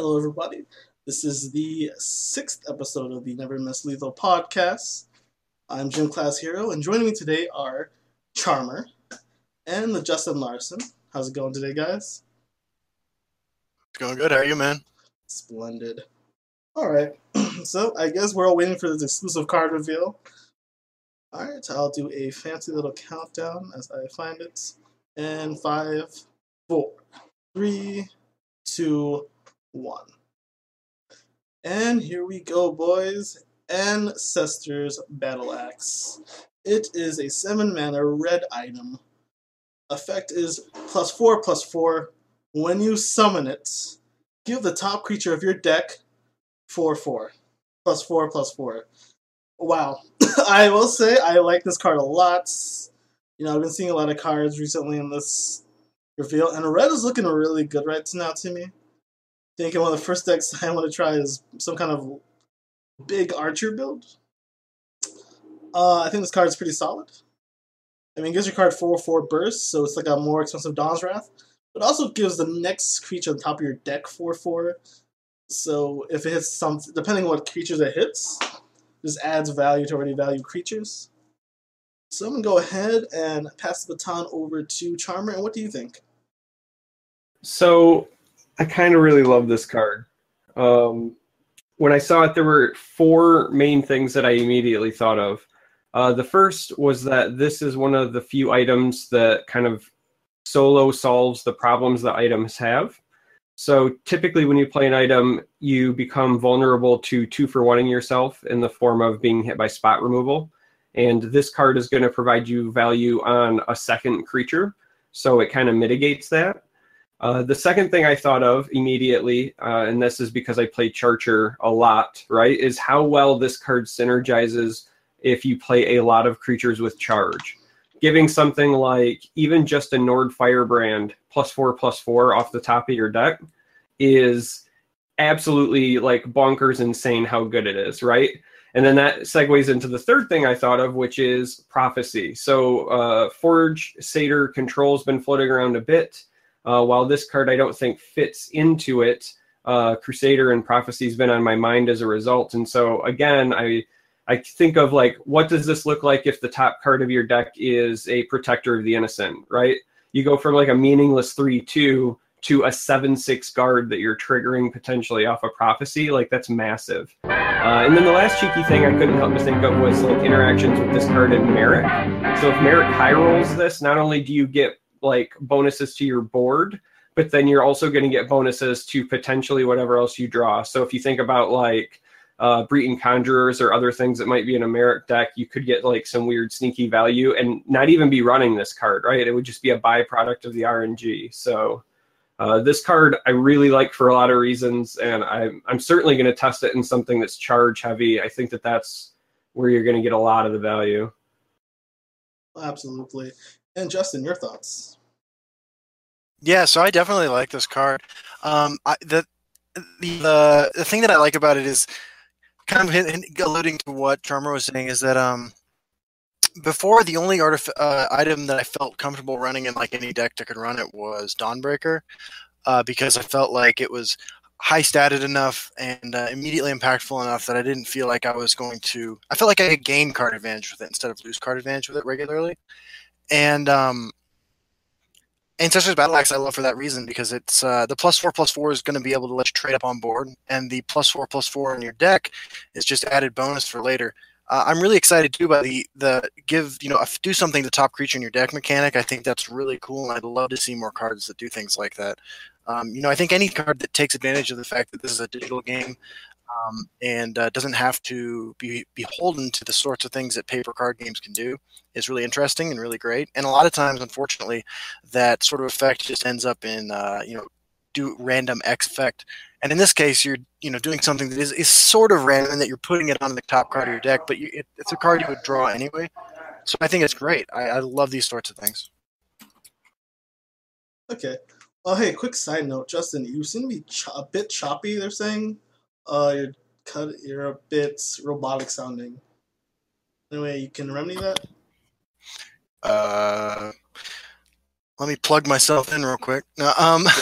Hello, everybody. This is the sixth episode of the Never Miss Lethal podcast. I'm Jim Class Hero, and joining me today are Charmer and the Justin Larson. How's it going today, guys? It's going good. How are you, man? Splendid. All right, so I guess we're all waiting for this exclusive card reveal. All right, I'll do a fancy little countdown as I find it. And five, four, three, two, one. And here we go, boys. Ancestors Battle Axe. It is a 7 mana red item. Effect is plus 4 plus 4. When you summon it, give the top creature of your deck 4 4. Plus 4 plus 4. Wow. I will say I like this card a lot. You know, I've been seeing a lot of cards recently in this reveal, and red is looking really good right now to me. Thinking one of the first decks I want to try is some kind of big archer build. Uh, I think this card is pretty solid. I mean, it gives your card 4 4 burst, so it's like a more expensive Dawn's Wrath. But also gives the next creature on top of your deck 4 4. So if it hits some, depending on what creatures it hits, this adds value to already valued creatures. So I'm going to go ahead and pass the baton over to Charmer. And what do you think? So I kind of really love this card. Um, when I saw it, there were four main things that I immediately thought of. Uh, the first was that this is one of the few items that kind of solo solves the problems that items have. So typically, when you play an item, you become vulnerable to two for one yourself in the form of being hit by spot removal. And this card is going to provide you value on a second creature. So it kind of mitigates that. Uh, the second thing I thought of immediately, uh, and this is because I play Charger a lot, right, is how well this card synergizes if you play a lot of creatures with charge. Giving something like even just a Nord Firebrand plus four plus four off the top of your deck is absolutely like bonkers insane how good it is, right? And then that segues into the third thing I thought of, which is prophecy. So uh, Forge Satyr Control has been floating around a bit. Uh, while this card I don't think fits into it, uh, Crusader and Prophecy has been on my mind as a result. And so again, I I think of like what does this look like if the top card of your deck is a Protector of the Innocent, right? You go from like a meaningless three two to a seven six guard that you're triggering potentially off a prophecy, like that's massive. Uh, and then the last cheeky thing I couldn't help but think of was like interactions with this card in Merric. So if Merric high rolls this, not only do you get like bonuses to your board, but then you're also going to get bonuses to potentially whatever else you draw. So if you think about like uh, Breton Conjurers or other things that might be in a Merric deck, you could get like some weird sneaky value and not even be running this card, right? It would just be a byproduct of the RNG. So uh, this card I really like for a lot of reasons, and I'm, I'm certainly going to test it in something that's charge heavy. I think that that's where you're going to get a lot of the value. Absolutely. And Justin, your thoughts? Yeah, so I definitely like this card. Um, I, the the the thing that I like about it is kind of alluding to what Charmer was saying is that um before the only artif- uh, item that I felt comfortable running in like any deck that could run it was Dawnbreaker, uh, because I felt like it was high statted enough and uh, immediately impactful enough that I didn't feel like I was going to. I felt like I could gain card advantage with it instead of lose card advantage with it regularly and um, Ancestors Battle Axe I love for that reason because it's uh, the plus four plus four is going to be able to let you trade up on board, and the plus four plus four in your deck is just added bonus for later. Uh, I'm really excited too by the the give you know do something to top creature in your deck mechanic. I think that's really cool, and I'd love to see more cards that do things like that. Um, you know, I think any card that takes advantage of the fact that this is a digital game um, and uh, doesn't have to be beholden to the sorts of things that paper card games can do is really interesting and really great. And a lot of times, unfortunately, that sort of effect just ends up in uh, you know do random X effect. And in this case, you're you know doing something that is, is sort of random and that you're putting it on the top card of your deck, but you, it, it's a card you would draw anyway. So I think it's great. I, I love these sorts of things. Okay. Oh, hey, quick side note, Justin, you seem to be ch- a bit choppy. They're saying uh, you're cut, you're a bit robotic sounding. Anyway, you can remedy that. Uh, let me plug myself in real quick. No, um,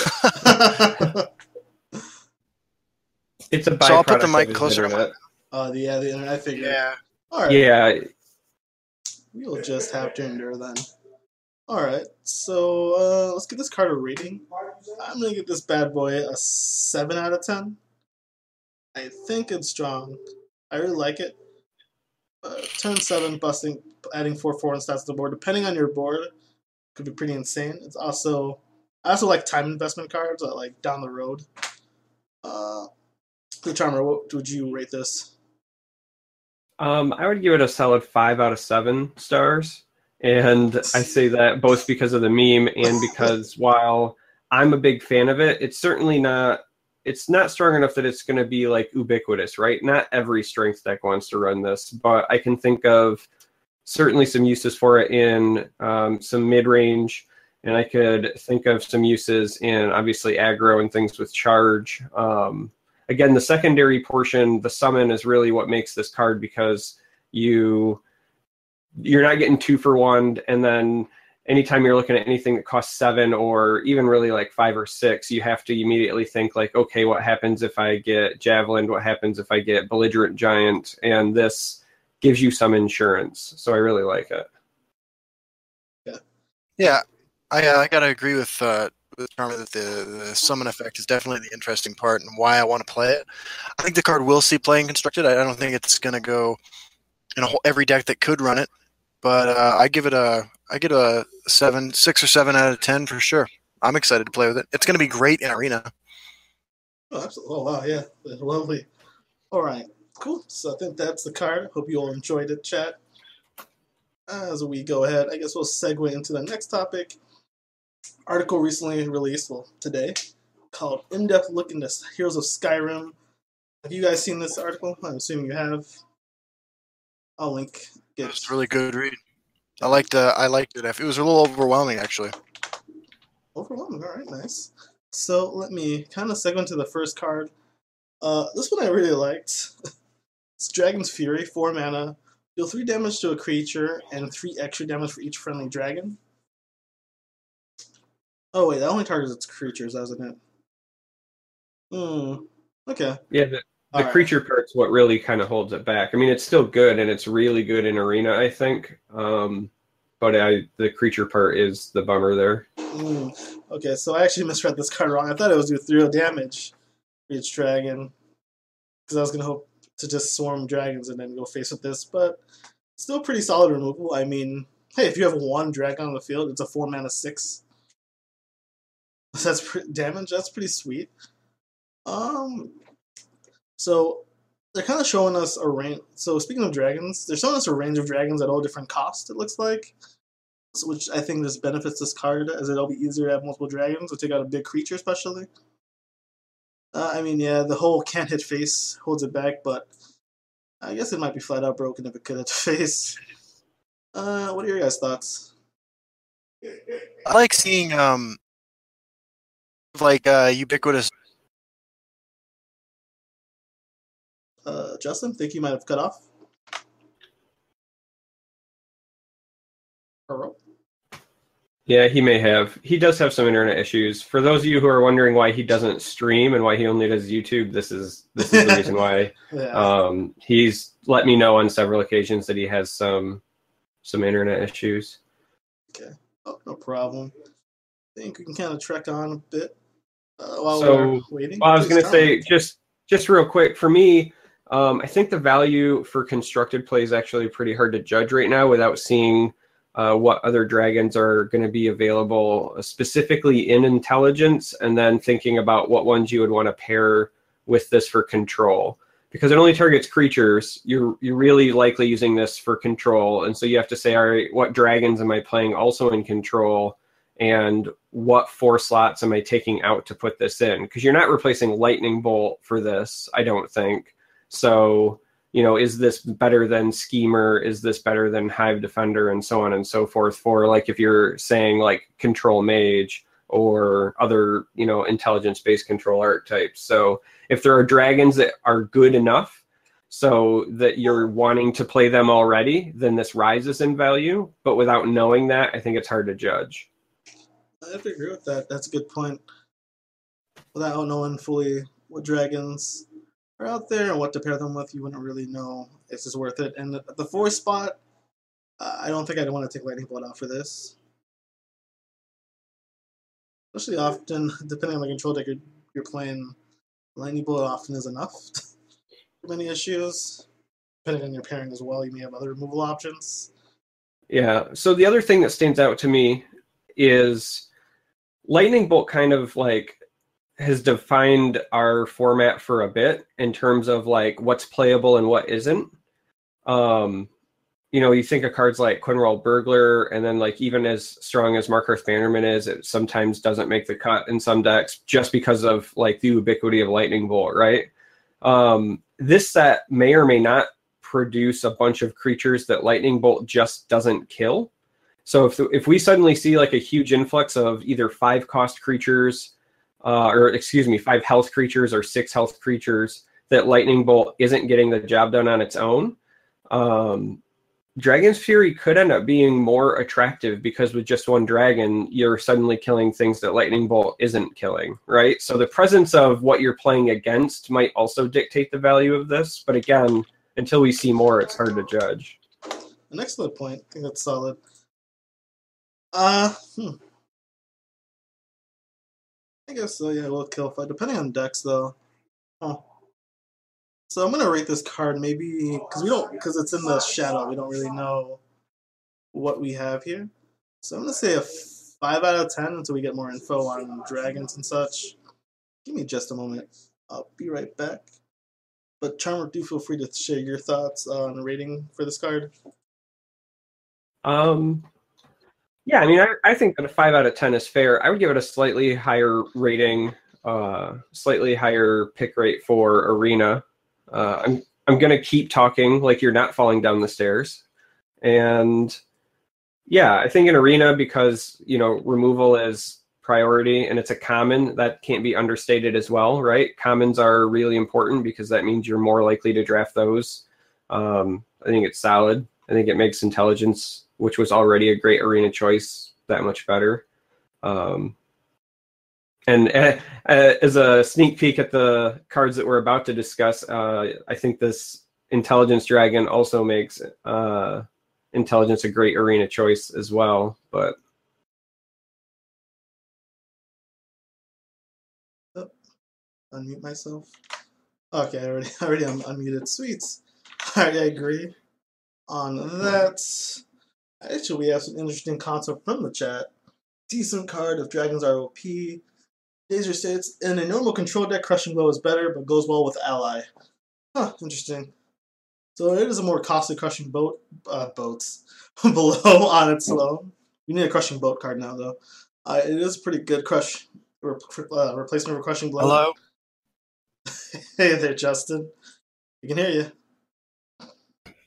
It's a So I'll put the mic of his closer to my- internet. Uh, the, yeah, the internet. I figured. Yeah. All right. Yeah, We'll just have to endure then. Alright, so uh, let's give this card a rating. I'm gonna give this bad boy a 7 out of 10. I think it's strong. I really like it. Uh, turn 7, busting, adding 4 4 and stats to the board. Depending on your board, could be pretty insane. It's also, I also like time investment cards, uh, like down the road. Uh, the Charmer, what would you rate this? Um, I would give it a solid five out of seven stars. And I say that both because of the meme and because while I'm a big fan of it, it's certainly not it's not strong enough that it's going to be like ubiquitous, right? Not every strength deck wants to run this, but I can think of certainly some uses for it in um, some mid range, and I could think of some uses in obviously aggro and things with charge. Um, again, the secondary portion, the summon, is really what makes this card because you you're not getting two for one, and then anytime you're looking at anything that costs seven or even really like five or six, you have to immediately think like, okay, what happens if I get javelin? What happens if I get belligerent giant? And this gives you some insurance, so I really like it. Yeah, yeah, I uh, I gotta agree with uh, with Charmer that the, the summon effect is definitely the interesting part and why I want to play it. I think the card will see playing constructed. I, I don't think it's gonna go in a whole, every deck that could run it, but uh, I give it a I get a seven, six or seven out of ten for sure. I'm excited to play with it. It's gonna be great in arena. Oh, absolutely. Oh, wow. Yeah. Lovely. All right. Cool. So I think that's the card. Hope you all enjoyed it, chat. As we go ahead, I guess we'll segue into the next topic. Article recently released, well, today, called In Depth Look into Heroes of Skyrim. Have you guys seen this article? I'm assuming you have. I'll link. It's really good read. I liked uh, I liked it. It was a little overwhelming actually. Overwhelming. All right, nice. So let me kind of segue into the first card. Uh, this one I really liked. it's Dragon's Fury, four mana, deal three damage to a creature and three extra damage for each friendly dragon. Oh wait, that only targets its creatures, doesn't it? Hmm. Okay. Yeah, the, right. creature part's what really kind of holds it back. I mean, it's still good and it's really good in arena, I think. Um, but I, the creature part is the bummer there. Hmm. Okay, so I actually misread this card wrong. I thought it was do three damage for each dragon because I was gonna hope to just swarm dragons and then go face with this, but still pretty solid removal. I mean, hey, if you have one dragon on the field, it's a four mana six. That's pretty damage. That's pretty sweet. Um, so they're kind of showing us a range. So speaking of dragons, they're showing us a range of dragons at all different costs. It looks like, which I think just benefits this card as it'll be easier to have multiple dragons or take out a big creature, especially. Uh, I mean, yeah, the whole can't hit face holds it back, but I guess it might be flat out broken if it could hit face. Uh, what are your guys' thoughts? I like seeing um like uh ubiquitous Uh, Justin, think you might have cut off. Hello? Yeah, he may have. He does have some internet issues. For those of you who are wondering why he doesn't stream and why he only does YouTube, this is this is the reason why. Yeah. Um, he's let me know on several occasions that he has some some internet issues. oh, no problem. I think we can kind of trek on a bit uh, while So, we're waiting. Well, I was going to say just just real quick for me. Um, I think the value for constructed play is actually pretty hard to judge right now without seeing uh, what other dragons are going to be available uh, specifically in intelligence, and then thinking about what ones you would want to pair with this for control. Because it only targets creatures, you're you're really likely using this for control, and so you have to say, all right, what dragons am I playing also in control? and what four slots am I taking out to put this in? Because you're not replacing Lightning Bolt for this, I don't think. So, you know, is this better than Schemer? Is this better than Hive Defender, and so on and so forth? For like, if you're saying like Control Mage or other, you know, intelligence-based control archetypes. So, if there are dragons that are good enough so that you're wanting to play them already, then this rises in value. But without knowing that, I think it's hard to judge. I have to agree with that. That's a good point. Without knowing fully what dragons are out there and what to pair them with, you wouldn't really know if it's worth it. And the, the four spot, uh, I don't think I'd want to take Lightning Bolt out for this. Especially often, depending on the control deck you're, you're playing, Lightning Bolt often is enough for many issues. Depending on your pairing as well, you may have other removal options. Yeah. So the other thing that stands out to me is Lightning Bolt kind of like has defined our format for a bit in terms of like what's playable and what isn't. Um, you know, you think of cards like Quin'rawl Burglar, and then like even as strong as Markarth Bannerman is, it sometimes doesn't make the cut in some decks just because of like the ubiquity of Lightning Bolt, right? Um, this set may or may not produce a bunch of creatures that Lightning Bolt just doesn't kill. So if if we suddenly see like a huge influx of either five cost creatures, uh, or excuse me, five health creatures or six health creatures that Lightning Bolt isn't getting the job done on its own, um, Dragon's Fury could end up being more attractive because with just one dragon, you're suddenly killing things that Lightning Bolt isn't killing, right? So the presence of what you're playing against might also dictate the value of this. But again, until we see more, it's hard to judge. An excellent point. I think that's solid. Uh, hmm. I guess so. Yeah, we'll kill five. Depending on decks, though. Huh. So I'm gonna rate this card maybe because we don't because it's in the shadow. We don't really know what we have here. So I'm gonna say a five out of ten until we get more info on dragons and such. Give me just a moment. I'll be right back. But Charmer, do feel free to share your thoughts on rating for this card. Um, yeah, I mean, I, I think that a five out of ten is fair. I would give it a slightly higher rating, uh, slightly higher pick rate for Arena. Uh, I'm I'm gonna keep talking like you're not falling down the stairs, and yeah, I think in Arena because you know removal is priority and it's a common that can't be understated as well, right? Commons are really important because that means you're more likely to draft those. Um, I think it's solid. I think it makes intelligence, which was already a great arena choice, that much better. Um, and uh, uh, as a sneak peek at the cards that we're about to discuss, uh, I think this intelligence dragon also makes uh, intelligence a great arena choice as well. But unmute myself. Okay, I already, already un- unmuted. Sweets. I agree on that. Actually, we have some interesting content from the chat. Decent card if dragons are OP. Dazer states, in a normal control deck, Crushing Blow is better, but goes well with Ally. Huh, interesting. So it is a more costly Crushing Boat, uh, boats below on its own. You need a Crushing Boat card now, though. Uh, it is a pretty good crush re- uh, replacement for Crushing Blow. Hello. hey there, Justin. We can hear you.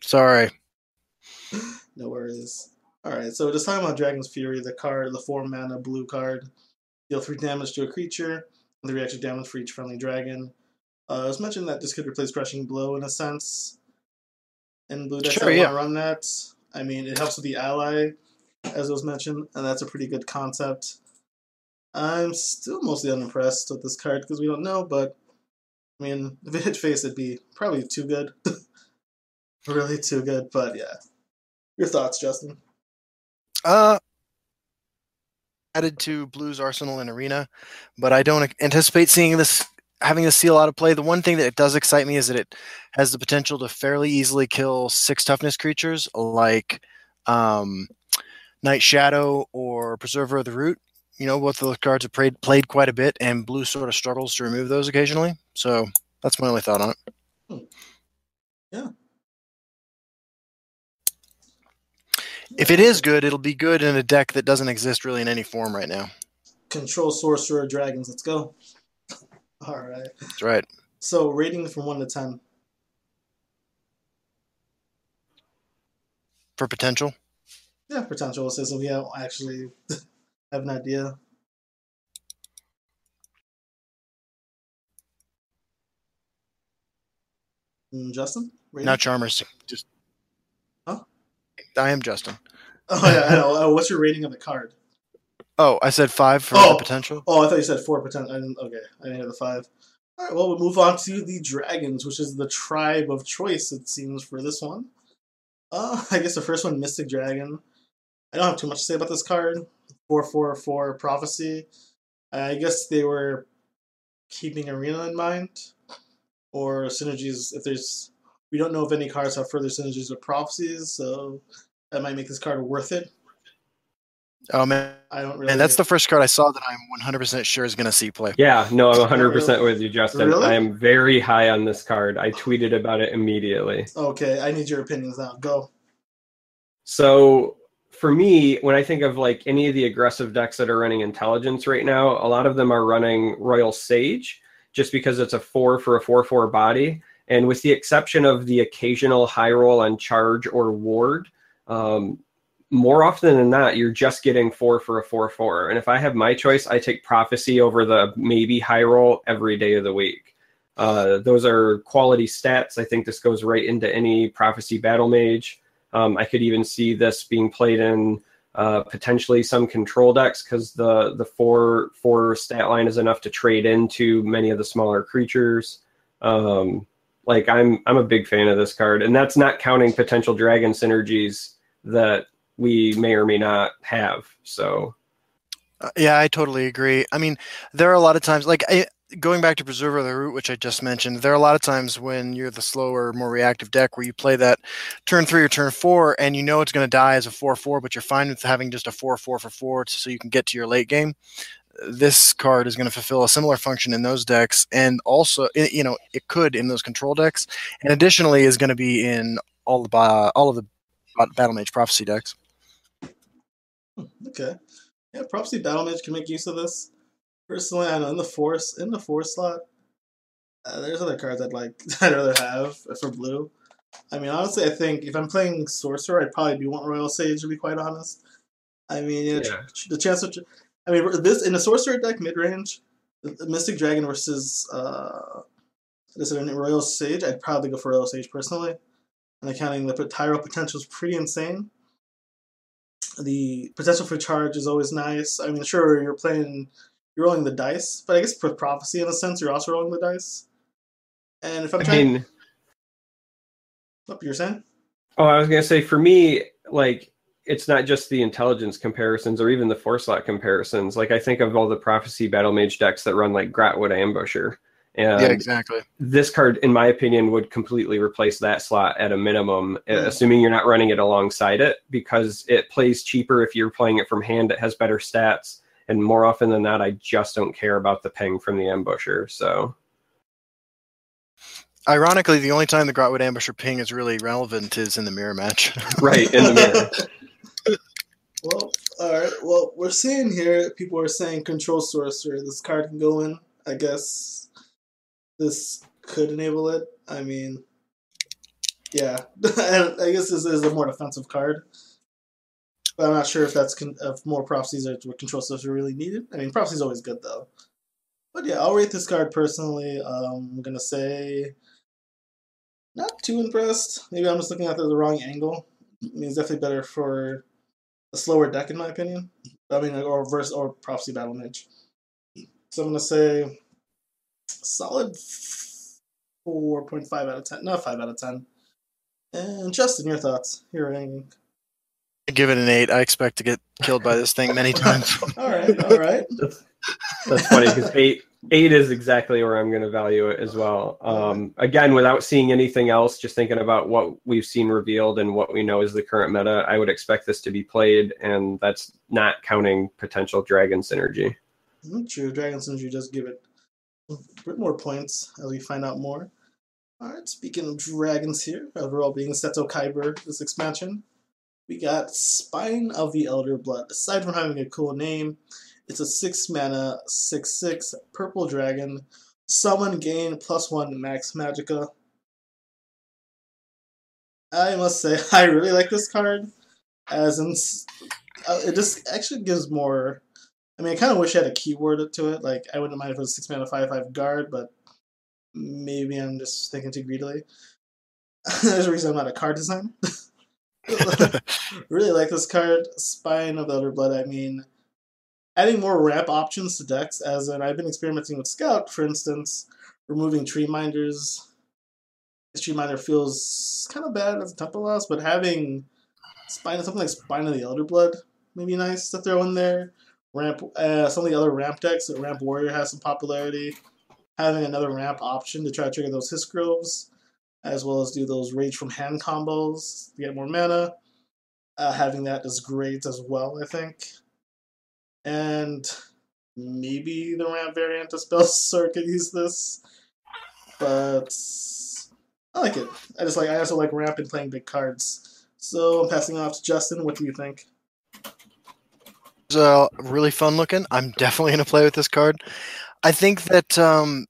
Sorry. No worries. Alright, so just talking about Dragon's Fury, the card, the 4 mana blue card. Deal 3 damage to a creature, and 3 extra damage for each friendly dragon. Uh, it was mentioned that this could replace Crushing Blow in a sense. In blue decks Sure, that yeah. want to run that. I mean, it helps with the ally, as it was mentioned, and that's a pretty good concept. I'm still mostly unimpressed with this card because we don't know, but I mean, if it hit face, it'd be probably too good. really too good, but yeah. Your thoughts, Justin? Uh, added to Blues Arsenal and Arena, but I don't anticipate seeing this having this see a lot of play. The one thing that it does excite me is that it has the potential to fairly easily kill six toughness creatures like um, Night Shadow or Preserver of the Root. You know, both of those cards have played played quite a bit, and Blue sort of struggles to remove those occasionally. So that's my only thought on it. If it is good, it'll be good in a deck that doesn't exist really in any form right now. Control Sorcerer Dragons. Let's go. All right. That's right. So rating from one to ten. For potential. Yeah, potential assist. We don't actually have an idea. Mm, Justin. Rating? Now Charmers. Just? I am Justin. Oh yeah, I know. Oh, what's your rating of the card? Oh, I said five for Oh. the potential. Oh, I thought you said four potential. I didn't. Okay, I didn't hear the five. All right, well, we'll move on to the dragons, which is the tribe of choice, it seems, for this one. Uh, I guess the first one, Mystic Dragon. I don't have too much to say about this card. 444 Prophecy. I guess they were keeping Arena in mind, or synergies. If there's, we don't know if any cards have further synergies with prophecies, so that might make this card worth it. Oh man, I don't really. and that's the first card I saw that I'm 100% sure is going to see play. Yeah, no, I'm 100% with you, Justin. Really? I am very high on this card. I tweeted about it immediately. okay. I need your opinions now. Go. So for me, when I think of like any of the aggressive decks that are running intelligence right now, a lot of them are running Royal Sage just because it's a four for a four four body. And with the exception of the occasional high roll on charge or ward, um, more often than not, you're just getting four for a four four. And if I have my choice, I take prophecy over the maybe high roll every day of the week. Uh, those are quality stats. I think this goes right into any prophecy battle mage. Um, I could even see this being played in uh, potentially some control decks because the the four four stat line is enough to trade into many of the smaller creatures. Um, like I'm I'm a big fan of this card, and that's not counting potential dragon synergies that we may or may not have. So Uh, yeah, I totally agree. I mean, there are a lot of times, like I, going back to Preserver of the Root, which I just mentioned, there are a lot of times when you're the slower, more reactive deck where you play that turn three or turn four, and you know it's going to die as a four four, but you're fine with having just a four four for four, so you can get to your late game. This card is going to fulfill a similar function in those decks, and also, i- you know, it could in those control decks, and additionally is going to be in all the ba- all of the ba- Battle Mage Prophecy decks. Okay. Yeah, Prophecy Battle Mage can make use of this. Personally, I know in the force in the four slot, uh, there's other cards I'd like I'd rather have for blue. I mean, honestly, I think if I'm playing Sorcerer, I'd probably do want Royal Sage to be quite honest. I mean, yeah, Yeah. ch- the chance of, I mean, this in a Sorcerer deck mid range, Mystic Dragon versus uh, this is Royal Sage. I'd probably go for Royal Sage personally. And accounting the Tyro potential is pretty insane the potential for charge is always nice. I mean, sure, you're playing, you're rolling the dice, but I guess with prophecy in a sense, you're also rolling the dice. And if I'm I trying, mean, what you're saying? oh, I was gonna say for me, like it's not just the intelligence comparisons or even the four slot comparisons. Like I think of all the prophecy battle mage decks that run like Grahtwood Ambusher. And yeah, exactly. this card, in my opinion, would completely replace that slot at a minimum, uh, Mm. assuming you're not running it alongside it, because it plays cheaper if you're playing it from hand. It has better stats, and more often than not, I just don't care about the ping from the ambusher. So Ironically, the only time the Grahtwood Ambusher ping is really relevant is in the mirror match. right in the mirror. Well, all right. Well, we're seeing here people are saying control sorcerer. This card can go in. I guess this could enable it. I mean, yeah. I guess this is a more defensive card. But I'm not sure if that's if more prophecies are what control sorcerer really needed. I mean, prophecy's always good though. But yeah, I'll rate this card personally. Um, I'm gonna say not too impressed. Maybe I'm just looking at it the wrong angle. I mean, it's definitely better for a slower deck in my opinion. I mean, or verse or prophecy battle mage. So I'm gonna say solid four point five out of ten. Not five out of ten. And Justin, your thoughts? Your ranking. I give it an eight. I expect to get killed by this thing many times. All right, all right. That's, that's funny because eight eight is exactly where I'm going to value it as well. Um, again, without seeing anything else, just thinking about what we've seen revealed and what we know is the current meta, I would expect this to be played, and that's not counting potential dragon synergy. True, Dragon Synergy does give it a bit more points as we find out more. Alright, speaking of dragons here, overall being Seto Kyber this expansion, we got Spine of the Elder Blood. Aside from having a cool name, it's a 6 mana, 6 6 purple dragon. Summon gain plus 1 max magica. I must say, I really like this card. As in, uh, it just actually gives more I mean, I kind of wish I had a keyword to it. Like, I wouldn't mind if it was six mana, five five guard, but maybe I'm just thinking too greedily. There's a reason I'm not a card designer. really like this card, Spine of the Elder Blood. I mean, adding more ramp options to decks, as in I've been experimenting with Scout, for instance. removing tree minders. This tree minder feels kind of bad as a tempo loss, but having spine something like Spine of the Elder Blood may be nice to throw in there. Ramp, uh, some of the other ramp decks, Ramp Warrior has some popularity. Having another ramp option to try to trigger those Hist Groves, as well as do those Rage from Hand combos to get more mana. Uh, having that is great as well, I think. And maybe the ramp variant of Spell Sword could use this, but I like it. I just like I also like ramp and playing big cards. So I'm passing off to Justin. What do you think? Uh, really fun looking. I'm definitely to play with this card. I think that um,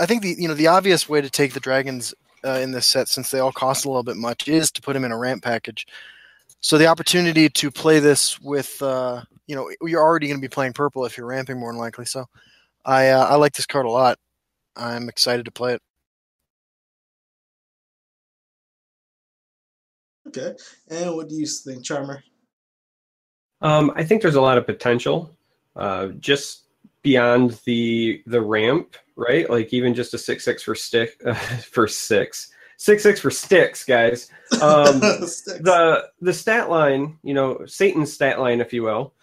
I think the you know the obvious way to take the dragons uh, in this set, since they all cost a little bit much, is to put them in a ramp package. So the opportunity to play this with uh, you know you're already going to be playing purple if you're ramping more than likely. So I uh, I like this card a lot. I'm excited to play it. Okay, and what do you think, Charmer? Um, I think there's a lot of potential, uh, just beyond the the ramp, right? Like even just a six six for stick uh, for six six six for sticks, guys. Um, the the stat line, you know, Satan's stat line, if you will,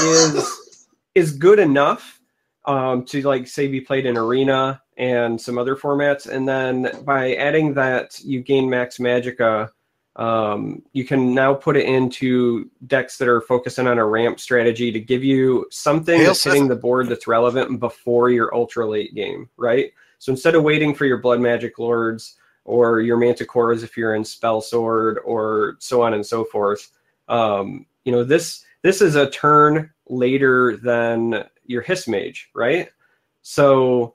is is good enough um, to like say be played in arena and some other formats, and then by adding that, you gain max magicka um, you can now put it into decks that are focusing on a ramp strategy to give you something Hail that's hitting the board that's relevant before your ultra late game, right? So instead of waiting for your Blood Magic Lords or your Manticores if you're in Spell Sword or so on and so forth, um, you know this this is a turn later than your Hiss Mage, right? So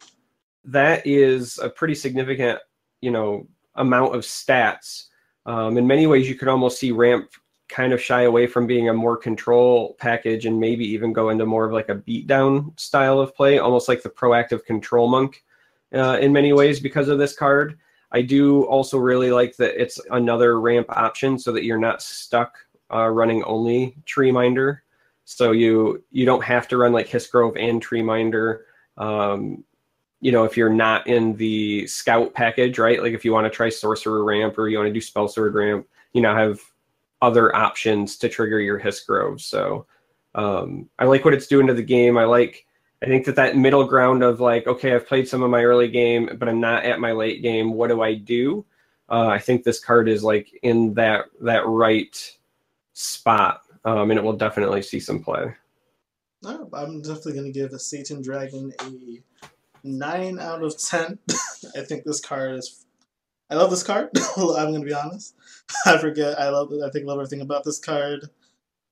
that is a pretty significant, you know, amount of stats um, in many ways, you could almost see Ramp kind of shy away from being a more control package and maybe even go into more of like a beatdown style of play, almost like the proactive control monk uh, in many ways because of this card. I do also really like that it's another ramp option so that you're not stuck uh, running only Tree Minder. So you you don't have to run like Hist Grove and Tree Minder. Um, you know, if you're not in the scout package, right? Like if you want to try sorcerer ramp or you want to do spell sword ramp, you now have other options to trigger your Hist Grove. So um, I like what it's doing to the game. I like, I think that that middle ground of like, okay, I've played some of my early game, but I'm not at my late game. What do I do? Uh, I think this card is like in that that right spot, um, and it will definitely see some play. No, I'm definitely going to give a Satan Dragon a nine out of ten. I think this card is. I love this card. I'm gonna be honest. I forget. I love. I think love everything about this card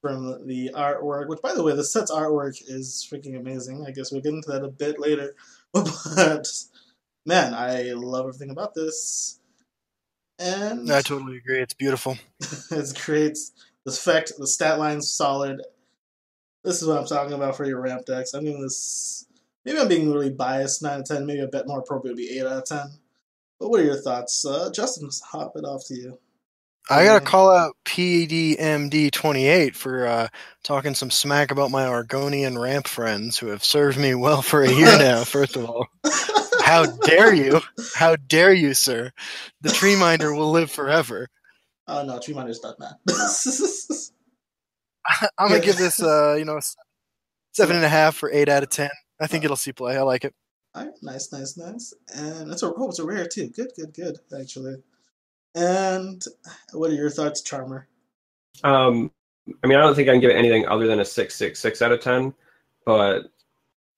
from the artwork. Which, by the way, the set's artwork is freaking amazing. I guess we'll get into that a bit later. But man, I love everything about this. And I totally agree. It's beautiful. it's great. The effect, the stat line's solid. This is what I'm talking about for your ramp decks. I'm giving this Maybe I'm being really biased, 9 out of 10. Maybe a bit more appropriate would be 8 out of 10. But what are your thoughts? Uh, Justin, hop it off to you. I got to call out PDMD28 for uh, talking some smack about my Argonian ramp friends who have served me well for a year now, first of all. How dare you? How dare you, sir? The tree minder will live forever. Oh, no, tree minder's not man. I'm going to give this, uh, you know, seven and a half for eight out of 10. I think it'll see play. I like it. All right, nice, nice, nice. And it's a oh, it's a rare too. Good, good, good. Actually. And what are your thoughts, Charmer? Um, I mean, I don't think I can give it anything other than a six, six, six out of ten. But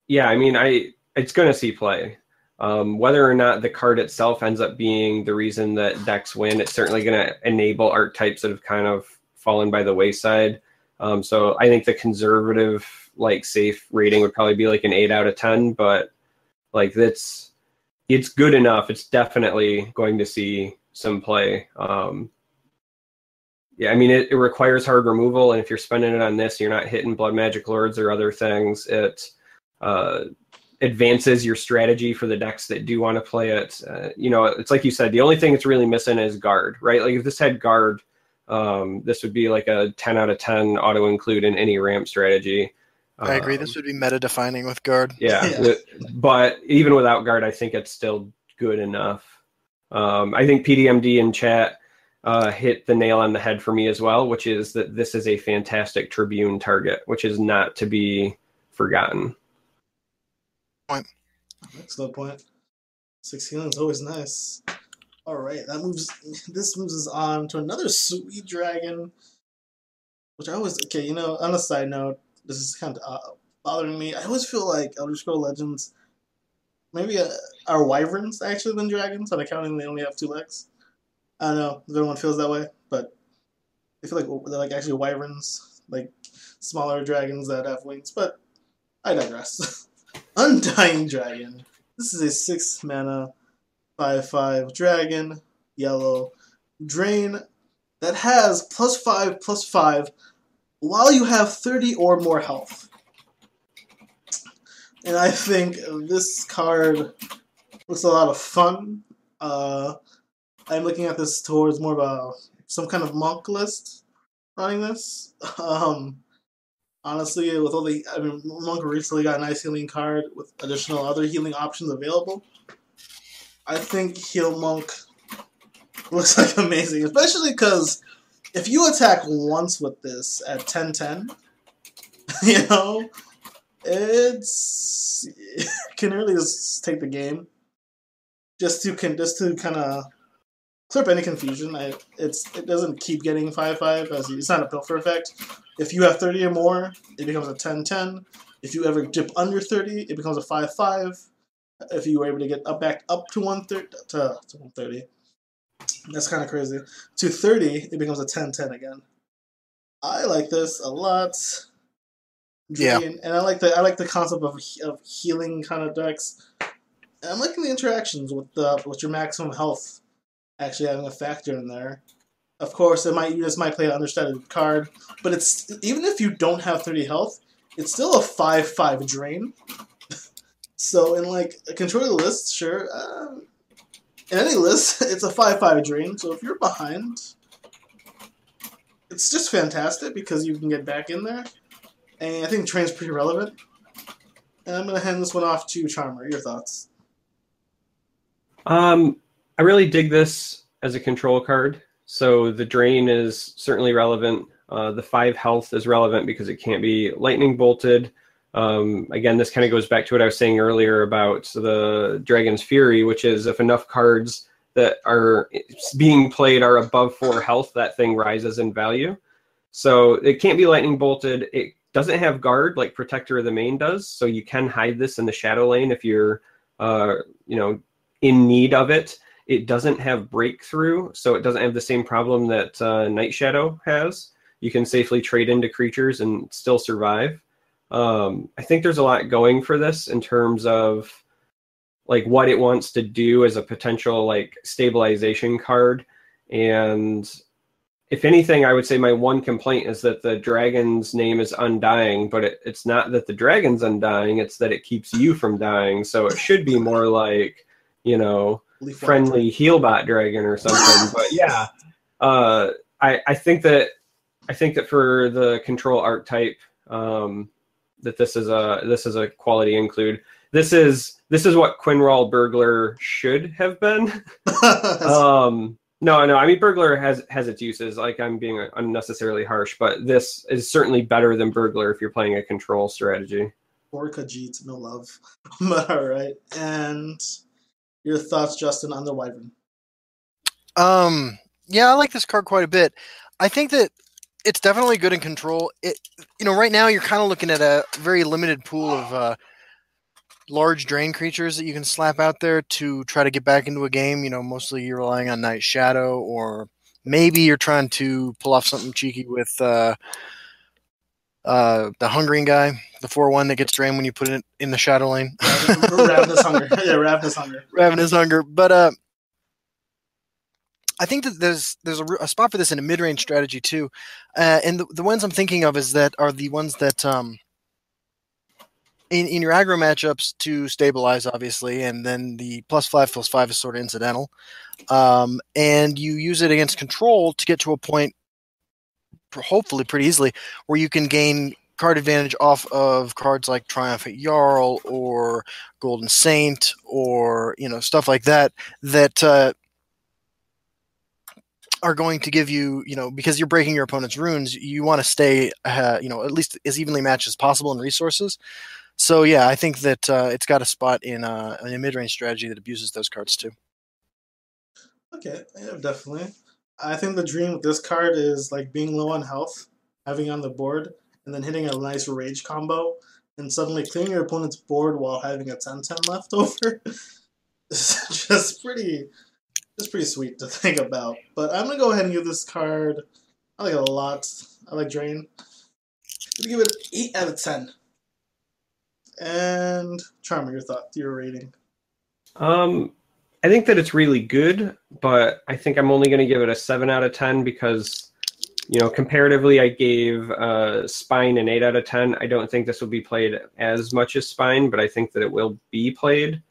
yeah, I mean, I it's going to see play. Um, whether or not the card itself ends up being the reason that decks win, it's certainly going to enable archetypes that have kind of fallen by the wayside. Um, so I think the conservative like safe rating would probably be like an eight out of ten, but like that's it's good enough. It's definitely going to see some play. Um, yeah, I mean it, it requires hard removal, and if you're spending it on this, you're not hitting blood magic lords or other things. It uh, advances your strategy for the decks that do want to play it. Uh, you know, it's like you said, the only thing it's really missing is guard, right? Like if this had guard, um, this would be like a 10 out of 10 auto include in any ramp strategy. I agree. Um, This would be meta defining with guard. yeah, Yeah. the- but even without guard, I think it's still good enough. Um, I think PDMD in chat uh, hit the nail on the head for me as well, which is that this is a fantastic Tribune target, which is not to be forgotten. Point. Excellent point. Six healing is always nice. All right, that moves. This moves us on to another sweet dragon, which I was okay. You know, on a side note, this is kind of uh, bothering me. I always feel like Elder Scroll Legends, maybe uh, are wyverns actually than dragons on accounting they only have two legs. I don't know if everyone feels that way, but I feel like they're like actually wyverns, like smaller dragons that have wings. But I digress. Undying Dragon. This is a six mana, five five dragon, yellow drain that has plus five plus five while you have thirty or more health. And I think this card looks a lot of fun. Uh, I'm looking at this towards more of a some kind of monk list running this. Um, honestly, with all the, I mean, Monk recently got a nice healing card with additional other healing options available. I think Heal Monk looks like amazing, especially because if you attack once with this at 10 10, you know, it's it can really just take the game. Just to can just to kind of clear up any confusion. I, it's it doesn't keep getting five five as it's not a pilfer effect. If you have 30 or more, it becomes a 10 10. If you ever dip under 30, it becomes a 5 5. If you were able to get up back up to 130, to, to 130, that's kind of crazy. To 30, it becomes a 10 10 again. I like this a lot. Yeah. And I like the I like the concept of, of healing kind of decks. And I'm liking the interactions with the with your maximum health actually having a factor in there. Of course, it might you just might play an understated card, but it's even if you don't have thirty health, it's still a five five drain. so in like a control list, sure, um, in any list, it's a five five drain. So if you're behind, it's just fantastic because you can get back in there, and I think train's pretty relevant. And I'm gonna hand this one off to Charmer. Your thoughts? Um, I really dig this as a control card. So the drain is certainly relevant. Uh, the five health is relevant because it can't be lightning bolted. Um, again, this kind of goes back to what I was saying earlier about the Dragon's Fury, which is if enough cards that are being played are above four health, that thing rises in value. So it can't be lightning bolted. It doesn't have guard like Protector of the Main does, so you can hide this in the shadow lane if you're, uh, you know, in need of it. It doesn't have breakthrough, so it doesn't have the same problem that uh, Night Shadow has. You can safely trade into creatures and still survive. Um, I think there's a lot going for this in terms of like what it wants to do as a potential like stabilization card. And if anything, I would say my one complaint is that the dragon's name is Undying, but it, it's not that the dragon's undying; it's that it keeps you from dying. So it should be more like, you know, friendly healbot dragon or something. but yeah, uh, I I think that I think that for the control archetype, um, that this is a this is a quality include. This is this is what Quin'rawl Burglar should have been. um, no, no, I mean Burglar has has its uses. Like I'm being unnecessarily harsh, but this is certainly better than Burglar if you're playing a control strategy. Orca Jeet, no love. but all right, and your thoughts, Justin, on the Wyvern? Um, yeah, I like this card quite a bit. I think that it's definitely good in control. It, you know, right now you're kind of looking at a very limited pool of uh, large drain creatures that you can slap out there to try to get back into a game. You know, mostly you're relying on Night Shadow, or maybe you're trying to pull off something cheeky with uh, uh, the Hungering guy, the four one that gets drained when you put it in the Shadow Lane. Ravenous Hunger. Yeah, Ravenous Hunger. Ravenous Hunger. But uh, I think that there's there's a, a spot for this in a mid range strategy too, uh, and the, the ones I'm thinking of is that are the ones that um, in in your aggro matchups to stabilize obviously, and then the plus five plus five is sort of incidental, um, and you use it against control to get to a point, hopefully pretty easily, where you can gain card advantage off of cards like Triumphant Jarl or Golden Saint or you know stuff like that that uh, are going to give you you know because you're breaking your opponent's runes, you want to stay uh, you know at least as evenly matched as possible in resources. So yeah, I think that uh, it's got a spot in, uh, in a mid-range strategy that abuses those cards too. Okay, yeah, definitely. I think the dream with this card is like being low on health, having on the board, and then hitting a nice rage combo, and suddenly clearing your opponent's board while having a 10-10 left over. it's just pretty, just pretty sweet to think about. But I'm gonna go ahead and give this card. I like it a lot. I like Drain. I'm gonna give it eight out of ten. And Charmer, your thought, your rating. Um, I think that it's really good, but I think I'm only going to give it a seven out of ten because, you know, comparatively, I gave uh, Spine an eight out of ten. I don't think this will be played as much as Spine, but I think that it will be played.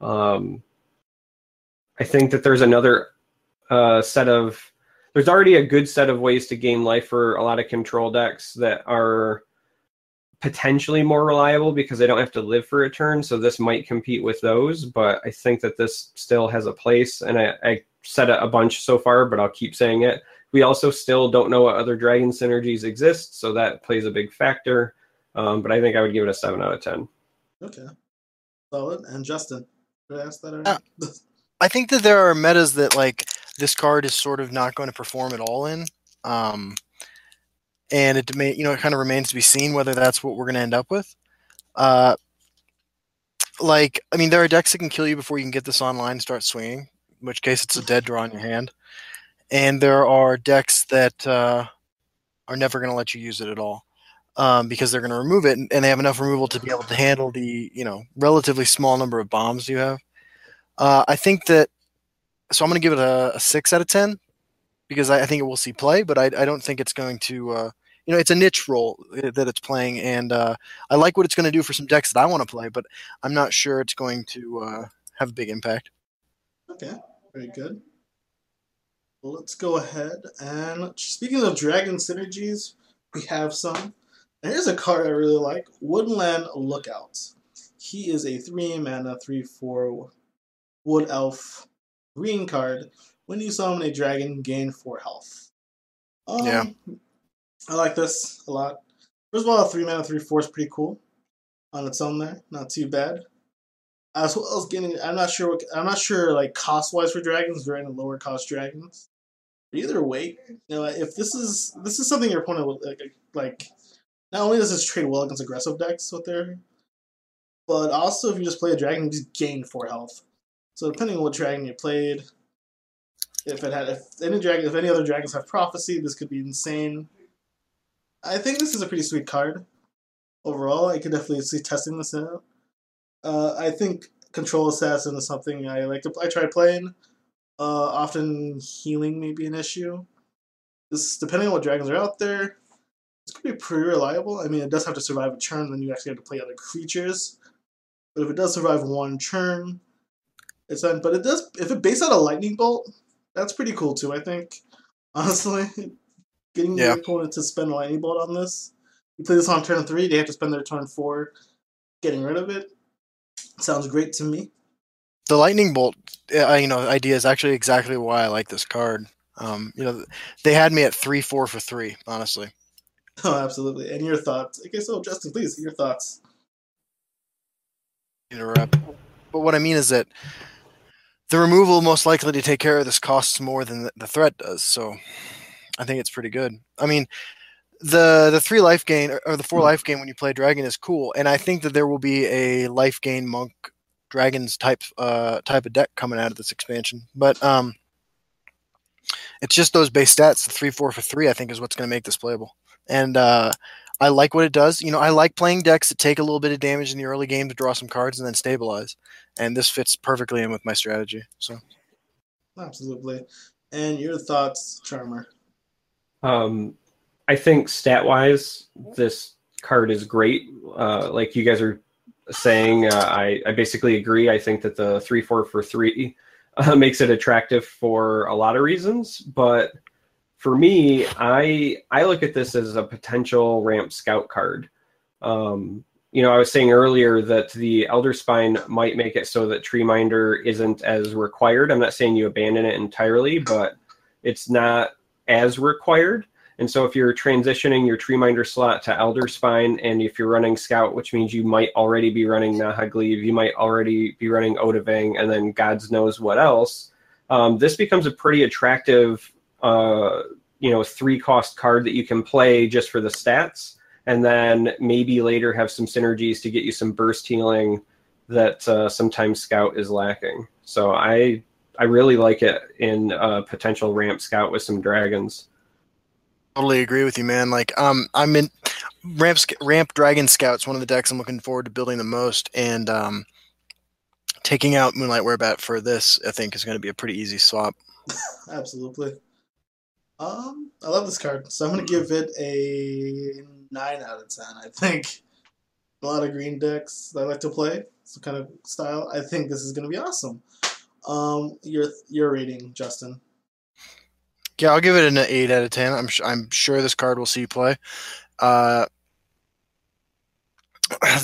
Um, I think that there's another uh, set of there's already a good set of ways to gain life for a lot of control decks that are potentially more reliable because they don't have to live for a turn. So this might compete with those, but I think that this still has a place. And I, I said it a bunch so far, but I'll keep saying it. We also still don't know what other dragon synergies exist, so that plays a big factor. Um, but I think I would give it a seven out of ten. Okay, solid. And Justin, did I ask that already? Uh, I think that there are metas that like this card is sort of not going to perform at all in. Um, and it may, you know it kind of remains to be seen whether that's what we're going to end up with. Uh, like I mean, there are decks that can kill you before you can get this online and start swinging, in which case it's a dead draw in your hand. And there are decks that uh, are never going to let you use it at all um, because they're going to remove it, and, and, they have enough removal to be able to handle the you know relatively small number of bombs you have. Uh, I think that so I'm going to give it a, a, six out of ten because I, I, think it will see play, but I, I don't think it's going to. Uh, you know, it's a niche role that it's playing, and uh, I like what it's going to do for some decks that I want to play, but I'm not sure it's going to uh, have a big impact. Okay, very good. Well, let's go ahead and speaking of dragon synergies, we have some. And here's a card I really like: Woodland Lookout. He is a three mana, three four wood elf green card. When you summon a dragon, gain four health. Um, yeah. I like this a lot. First of all, three mana, three four is pretty cool on its own. There, not too bad. As well as getting, I'm not sure. What, I'm not sure like cost wise for dragons. There are any lower cost dragons. But either way, you know, if this is this is something your opponent will like, like not only does this trade well against aggressive decks with their, but also if you just play a dragon, you just gain four health. So depending on what dragon you played, if it had if any dragon if any other dragons have prophecy, this could be insane. I think this is a pretty sweet card. Overall, I could definitely see testing this out. Uh, I think Control Assassin is something I like to. I try playing. Uh, often healing may be an issue. This depending on what dragons are out there. This could be pretty reliable. I mean, it does have to survive a turn, then you actually have to play other creatures. But if it does survive one turn, it's fine. But it does. If it based out a lightning bolt, that's pretty cool too. I think honestly, getting yeah. your opponent to spend a lightning bolt on this. You play this on turn three, they have to spend their turn four getting rid of it. Sounds great to me. The lightning bolt, you know, idea is actually exactly why I like this card. Um, you know, they had me at three, four for three, honestly. Oh, absolutely. And your thoughts? Okay, so Justin, please, your thoughts. Interrupt. But what I mean is that the removal most likely to take care of this costs more than the threat does. So I think it's pretty good. I mean, the the three life gain or the four hmm. life gain when you play dragon is cool, and I think that there will be a life gain monk dragons type uh type of deck coming out of this expansion. But um, it's just those base stats, the three four for three. I think is what's going to make this playable, and uh, I like what it does. You know, I like playing decks that take a little bit of damage in the early game to draw some cards and then stabilize, and this fits perfectly in with my strategy. So, absolutely. And your thoughts, Charmer? Um, I think stat wise, this card is great. Uh, like you guys are saying, uh, I, I basically agree. I think that the three four for three uh, makes it attractive for a lot of reasons, but for me, I I look at this as a potential ramp scout card. Um, you know, I was saying earlier that the Elder Spine might make it so that Tree Minder isn't as required. I'm not saying you abandon it entirely, but it's not as required. And so if you're transitioning your Tree Minder slot to Elder Spine, and if you're running Scout, which means you might already be running Nahagliiv, you might already be running Odahviing, and then God's knows what else, um, this becomes a pretty attractive, uh, you know, three cost card that you can play just for the stats, and then maybe later have some synergies to get you some burst healing that uh, sometimes Scout is lacking. So I I really like it in a potential ramp Scout with some dragons totally agree with you, man. Like, um, I'm in ramp ramp dragon scouts. One of the decks I'm looking forward to building the most, and um, taking out Moonlight Werebat for this, I think, is going to be a pretty easy swap. Absolutely. Um, I love this card, so I'm to give it a nine out of ten. I think a lot of green decks I like to play, some kind of style. I think this is to be awesome. Um, your your rating, Justin. Yeah, I'll give it an eight out of ten. I'm I'm sure this card will see play. Uh,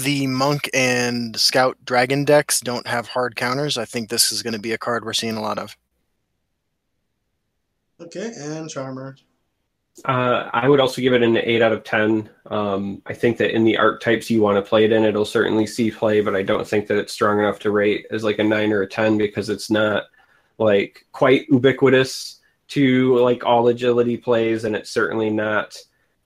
the monk and scout dragon decks don't have hard counters. I think this is going to be a card we're seeing a lot of. Okay, and charmer. Uh, I would also give it an eight out of ten. Um, I think that in the archetypes you want to play it in, it'll certainly see play, but I don't think that it's strong enough to rate as like a nine or a ten because it's not like quite ubiquitous to like all agility plays, and it's certainly not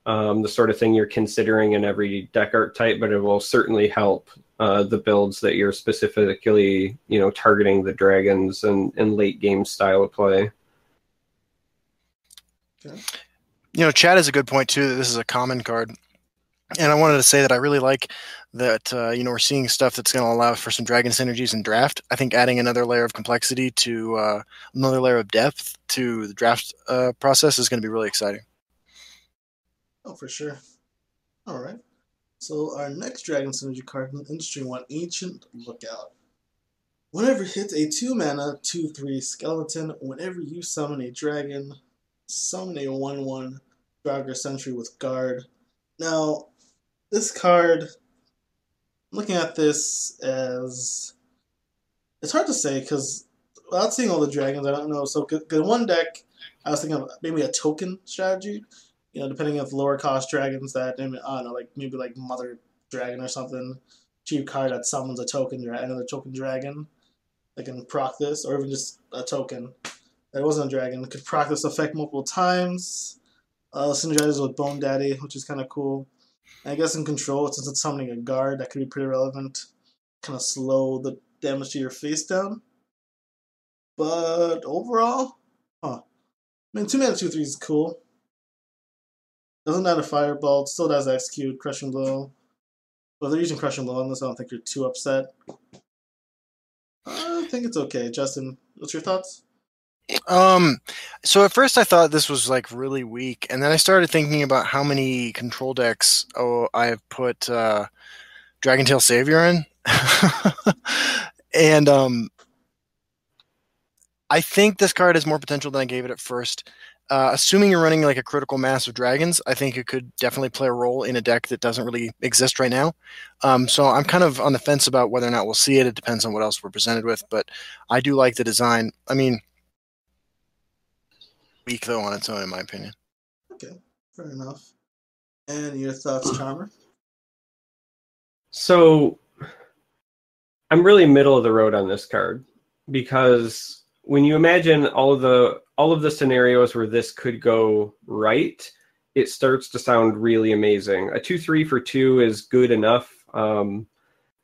um, the sort of thing you're considering in every deck archetype, but it will certainly help uh, the builds that you're specifically, you know, targeting the dragons and, and late game style of play. You know, Chad is a good point too. That this is a common card, and I wanted to say that I really like that uh, you know we're seeing stuff that's going to allow for some dragon synergies in draft. I think adding another layer of complexity to uh, another layer of depth to the draft uh, process is going to be really exciting. Oh, for sure. All right. So our next dragon synergy card, an interesting one, Ancient Lookout. Whenever hits a two mana two three skeleton, whenever you summon a dragon, a one one Draugr Sentry with guard. Now, this card looking at this as it's hard to say because without seeing all the dragons, I don't know. So, the one deck, I was thinking of maybe a token strategy. You know, depending on lower cost dragons that I don't know, like maybe like Mother Dragon or something, cheap card that summons a token, another token dragon, that can proc this, or even just a token that wasn't a dragon could proc this effect multiple times. Uh, synergizes with Bone Daddy, which is kind of cool. I guess in control, since it's summoning a guard, that could be pretty relevant. Kind of slow the damage to your face down. But overall, huh. I mean, 2 mana 2 3 is cool. Doesn't add a fireball, still does execute, crushing blow. But they're using crushing blow on this, I don't think you're too upset. I think it's okay. Justin, what's your thoughts? Um, so at first I thought this was like really weak, and then I started thinking about how many control decks oh I've put uh, Dragon Tail Savior in, and um, I think this card has more potential than I gave it at first. Uh, assuming you're running like a critical mass of dragons, I think it could definitely play a role in a deck that doesn't really exist right now. Um, so I'm kind of on the fence about whether or not we'll see it. It depends on what else we're presented with, but I do like the design. I mean weak though on its own, in my opinion. Okay, fair enough. And your thoughts, Charmer? So, I'm really middle of the road on this card because when you imagine all of the all of the scenarios where this could go right, it starts to sound really amazing. A two three for two is good enough. Um,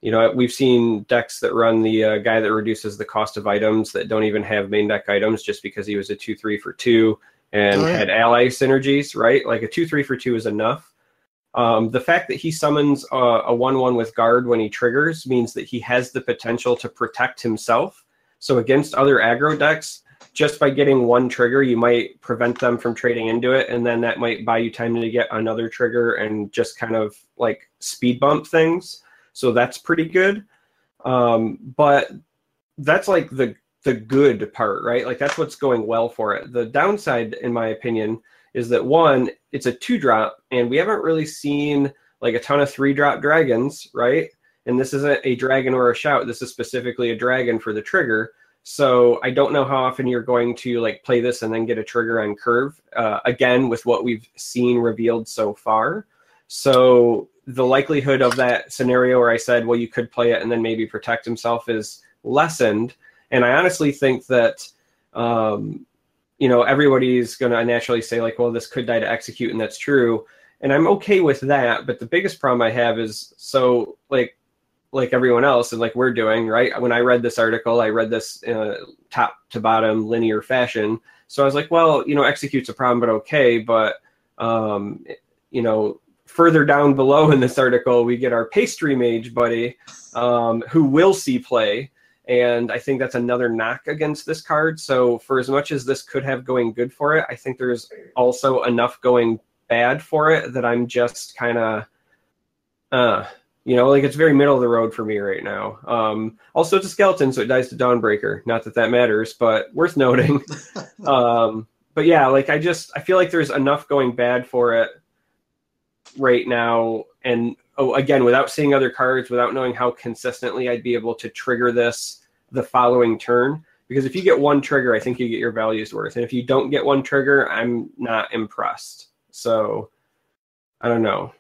you know, we've seen decks that run the uh, guy that reduces the cost of items that don't even have main deck items just because he was a 2 3 for 2 and had ally synergies, right? Like a 2 3 for 2 is enough. Um, the fact that he summons uh, a 1 1 with guard when he triggers means that he has the potential to protect himself. So against other aggro decks, just by getting one trigger, you might prevent them from trading into it, and then that might buy you time to get another trigger and just kind of like speed bump things. So that's pretty good. Um, but that's like the the good part, right? Like that's what's going well for it. The downside, in my opinion, is that one, it's a two drop, and we haven't really seen like a ton of three drop dragons, right? And this isn't a dragon or a shout. This is specifically a dragon for the trigger. So I don't know how often you're going to like play this and then get a trigger on curve. Uh, again, with what we've seen revealed so far. So the likelihood of that scenario where I said, well, you could play it and then maybe protect himself is lessened. And I honestly think that, um, you know, everybody's going to naturally say, like, well, this could die to execute, and that's true. And I'm okay with that. But the biggest problem I have is so, like, like everyone else and like we're doing, right? When I read this article, I read this in a top to bottom linear fashion. So I was like, well, you know, execute's a problem, but okay. But, um, you know, further down below in this article, we get our pastry mage buddy, um, who will see play. And I think that's another knock against this card. So for as much as this could have going good for it, I think there's also enough going bad for it that I'm just kind of, uh, you know, like it's very middle of the road for me right now. Um, also, it's a skeleton, so it dies to Dawnbreaker. Not that that matters, but worth noting. um, but yeah, like I just I feel like there's enough going bad for it right now, and oh, again, without seeing other cards, without knowing how consistently I'd be able to trigger this the following turn. Because if you get one trigger, I think you get your values worth, and if you don't get one trigger, I'm not impressed. So I don't know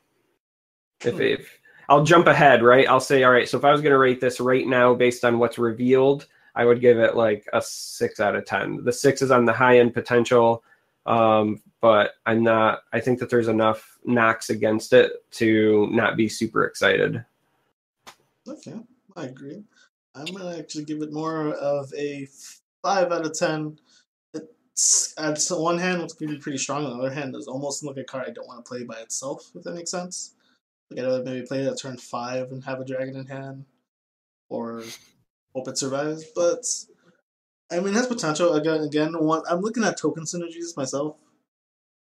if hmm. if I'll jump ahead, right? I'll say, all right, so if I was going to rate this right now based on what's revealed, I would give it like a six out of 10. The six is on the high end potential, um, but I'm not, I think that there's enough knocks against it to not be super excited. Okay, I agree. I'm going to actually give it more of a five out of 10. It's, at one hand, looks pretty, pretty strong. On the other hand, does almost like a card I don't want to play by itself, if that makes sense. Like I would rather maybe play it at turn five and have a dragon in hand, or hope it survives. But I mean, it has potential. Again, again, one, I'm looking at token synergies myself.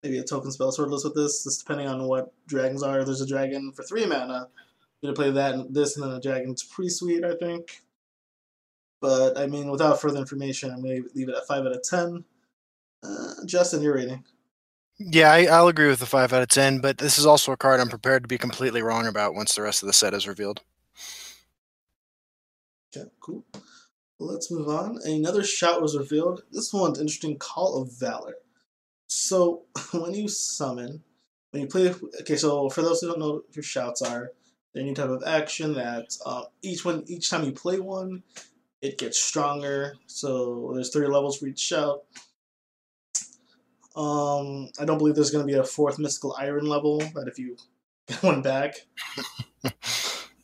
Maybe a token spell swordless with this, just depending on what dragons are. There's a dragon for three mana. I'm gonna play that and this, and then a dragon. It's pretty sweet, I think. But I mean, without further information, I'm gonna leave it at five out of ten. Uh, Justin, your rating. Yeah, I, will agree with the five out of ten, but this is also a card I'm prepared to be completely wrong about once the rest of the set is revealed. Okay, cool. Let's move on. Another shout was revealed. This one's interesting. Call of Valor. So when you summon, when you play, okay. So for those who don't know what your shouts are, they're a new type of action that uh, each one, each time you play one, it gets stronger. So there's three levels for each shout. Um, I don't believe there's going to be a fourth mystical iron level. That if you get one back, but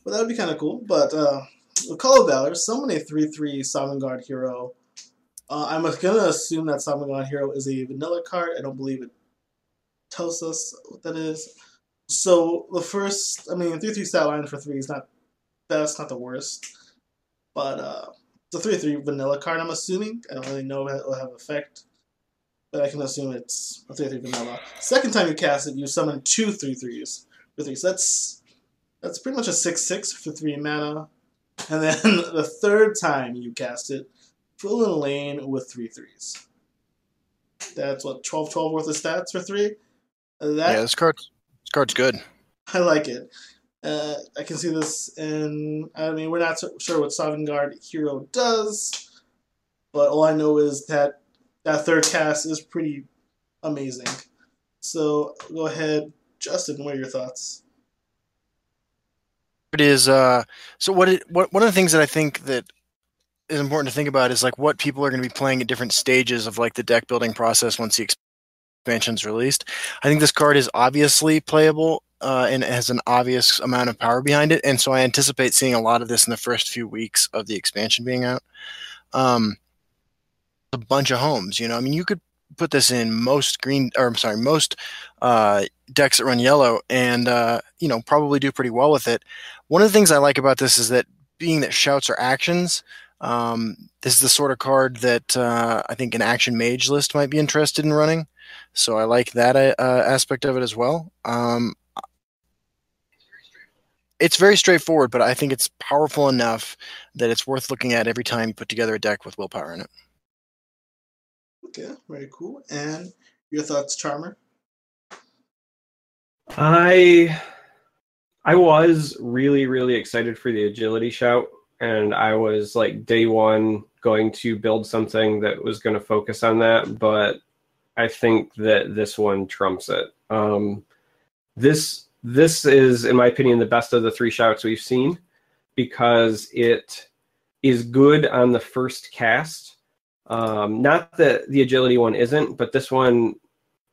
that would be kind of cool. But uh, with Call of Valor, summon a three-three Sovngarde hero. Uh, I'm gonna assume that Sovngarde hero is a vanilla card. I don't believe it tells us what that is. So the first, I mean, three-three stat line for three is not that's not the worst, but uh, it's a three-three vanilla card. I'm assuming. I don't really know if it will have effect but I can assume it's a 3 3 vanilla. Second time you cast it, you summon two 3 3s for 3. So that's, that's pretty much a 6 6 for 3 mana. And then the third time you cast it, fill in lane with three threes. That's what, 12 12 worth of stats for 3? That, yeah, this, card, this card's good. I like it. Uh, I can see this in. I mean, we're not so sure what Sovngarde Hero does, but all I know is that that third cast is pretty amazing. So go ahead, Justin. What are your thoughts? It is uh, so. What it what one of the things that I think that is important to think about is like what people are going to be playing at different stages of like the deck building process once the expansion's released. I think this card is obviously playable uh, and it has an obvious amount of power behind it, and so I anticipate seeing a lot of this in the first few weeks of the expansion being out. Um, a bunch of homes. You know, I mean, you could put this in most green, or I'm sorry, most uh, decks that run yellow, and uh, you know, probably do pretty well with it. One of the things I like about this is that being that shouts are actions. Um, this is the sort of card that uh, I think an action mage list might be interested in running. So I like that uh, aspect of it as well. Um, it's very straightforward, but I think it's powerful enough that it's worth looking at every time you put together a deck with willpower in it. Okay, very cool. And your thoughts, Charmer? I I was really, really excited for the agility shout, and I was like day one going to build something that was going to focus on that, but I think that this one trumps it. Um, this this is, in my opinion, the best of the three shouts we've seen because it is good on the first cast. Um, not that the agility one isn't, but this one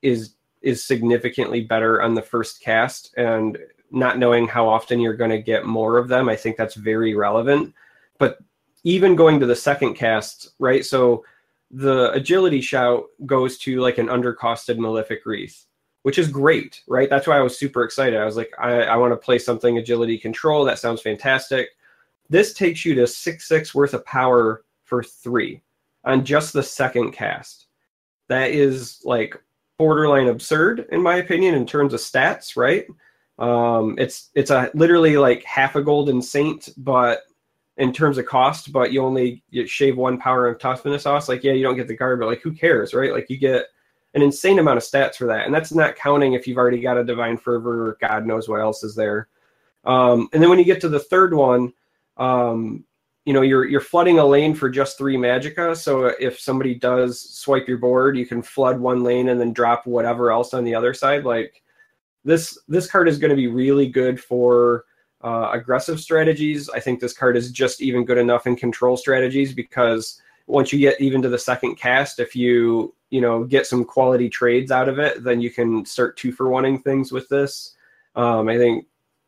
is is significantly better on the first cast. And not knowing how often you're going to get more of them, I think that's very relevant. But even going to the second cast, right? So the agility shout goes to like an undercosted malefic wraith which is great, right? That's why I was super excited. I was like, I, I want to play something agility control. That sounds fantastic. This takes you to six six worth of power for three on just the second cast. That is like borderline absurd in my opinion in terms of stats, right? Um, it's it's a literally like half a golden saint, but in terms of cost, but you only you shave one power of toughness off. Like, yeah, you don't get the guard, but like, who cares, right? Like, you get an insane amount of stats for that. And that's not counting if you've already got a divine fervor, God knows what else is there. Um, and then when you get to the third one, um, you know, you're you're flooding a lane for just three magica. So if somebody does swipe your board, you can flood one lane and then drop whatever else on the other side. Like this this card is going to be really good for uh, aggressive strategies. I think this card is just even good enough in control strategies because once you get even to the second cast, if you you know get some quality trades out of it, then you can start two for oneing things with this. Um, I think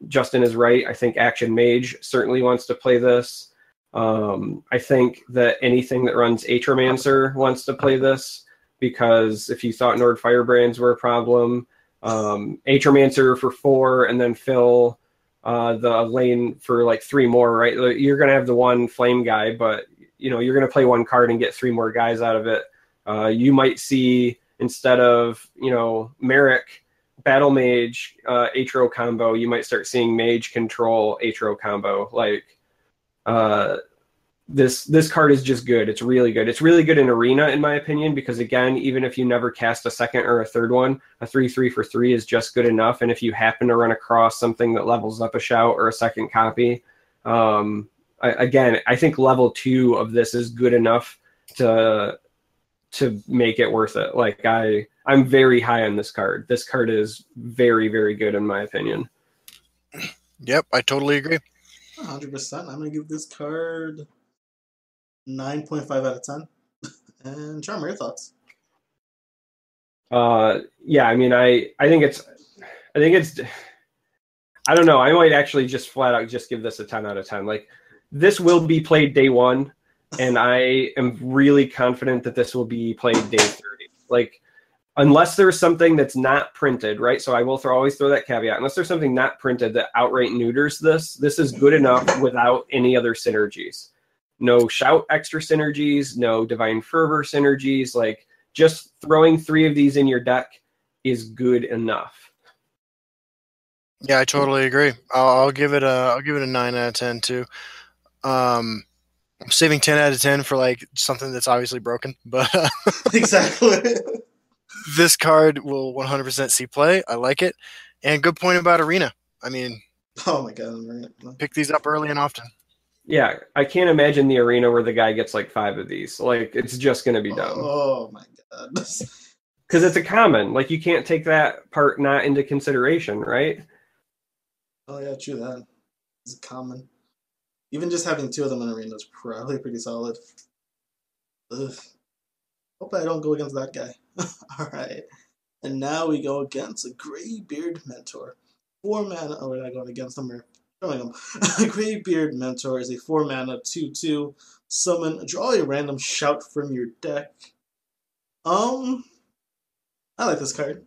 Justin is right. I think Action Mage certainly wants to play this. Um, I think that anything that runs Atromancer wants to play this because if you thought Nord Firebrands were a problem, um, Atromancer for four and then fill uh, the lane for like three more, right? You're to have the one flame guy, but you know you're to play one card and get three more guys out of it. Uh, you might see instead of you know Merric battle mage uh, atro combo, you might start seeing mage control atro combo. Like uh, this this card is just good. It's really good. It's really good in arena in my opinion because again, even if you never cast a second or a third one, a three three for three is just good enough. And if you happen to run across something that levels up a shout or a second copy, um, I, again, I think level two of this is good enough to to make it worth it. Like I I'm very high on this card. This card is very very good in my opinion. Yep, I totally agree. 100%. I'm going to give this card 9.5 out of 10. and Charmer, your thoughts? Uh yeah, I mean I I think it's I think it's I don't know. I might actually just flat out just give this a 10 out of 10. Like this will be played day one, and I am really confident that this will be played day 30. Like, unless there's something that's not printed, right? So I will throw, always throw that caveat. Unless there's something not printed that outright neuters this, this is good enough without any other synergies. No shout extra synergies, no divine fervor synergies. Like, just throwing three of these in your deck is good enough. Yeah, I totally agree. I'll, I'll give it a I'll give it a nine out of ten too. Um, I'm saving 10 out of 10 for like something that's obviously broken, but uh, exactly. this card will 100% see play. I like it. And good point about Arena. I mean, oh my god, pick these up early and often. Yeah, I can't imagine the arena where the guy gets like five of these. Like it's just going to be dumb. Oh my god. Because it's a common. Like you can't take that part not into consideration, right? Oh yeah, true that. It's a common. Even just having two of them in arena is probably pretty solid. Ugh. Hope I don't go against that guy. Alright. And now we go against a Greybeard Mentor. Four mana. Oh, we're not going against them. We're showing them. a Greybeard Mentor is a four mana 2 2. Summon, draw a random shout from your deck. Um, I like this card.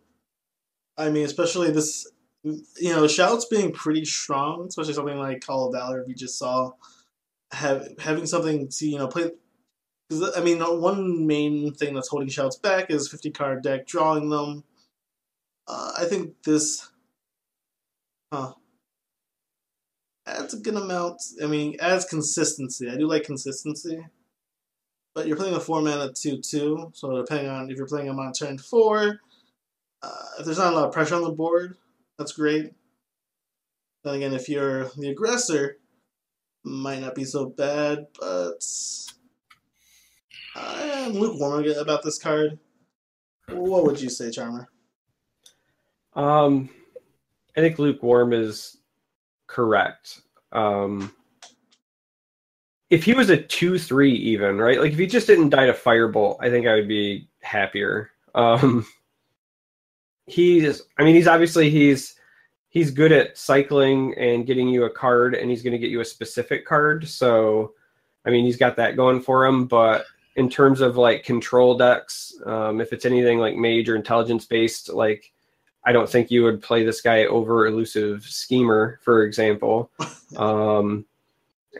I mean, especially this you know, shouts being pretty strong, especially something like Call of Valor we just saw. Have having something to you know play. Because I mean, one main thing that's holding shouts back is fifty card deck drawing them. Uh, I think this, huh, adds a good amount. I mean, adds consistency. I do like consistency. But you're playing a four mana two two, so depending on if you're playing them on turn four, uh, if there's not a lot of pressure on the board, that's great. Then again, if you're the aggressor, might not be so bad, but I am lukewarm about this card. What would you say, Charmer? Um, I think lukewarm is correct. Um, if he was a two three even right, like if he just didn't die to firebolt, I think I would be happier. Um, he's, I mean, he's obviously he's he's good at cycling and getting you a card, and he's going to get you a specific card. So, I mean, he's got that going for him. But in terms of like control decks, um, if it's anything like mage or intelligence based, like I don't think you would play this guy over elusive schemer, for example. Um,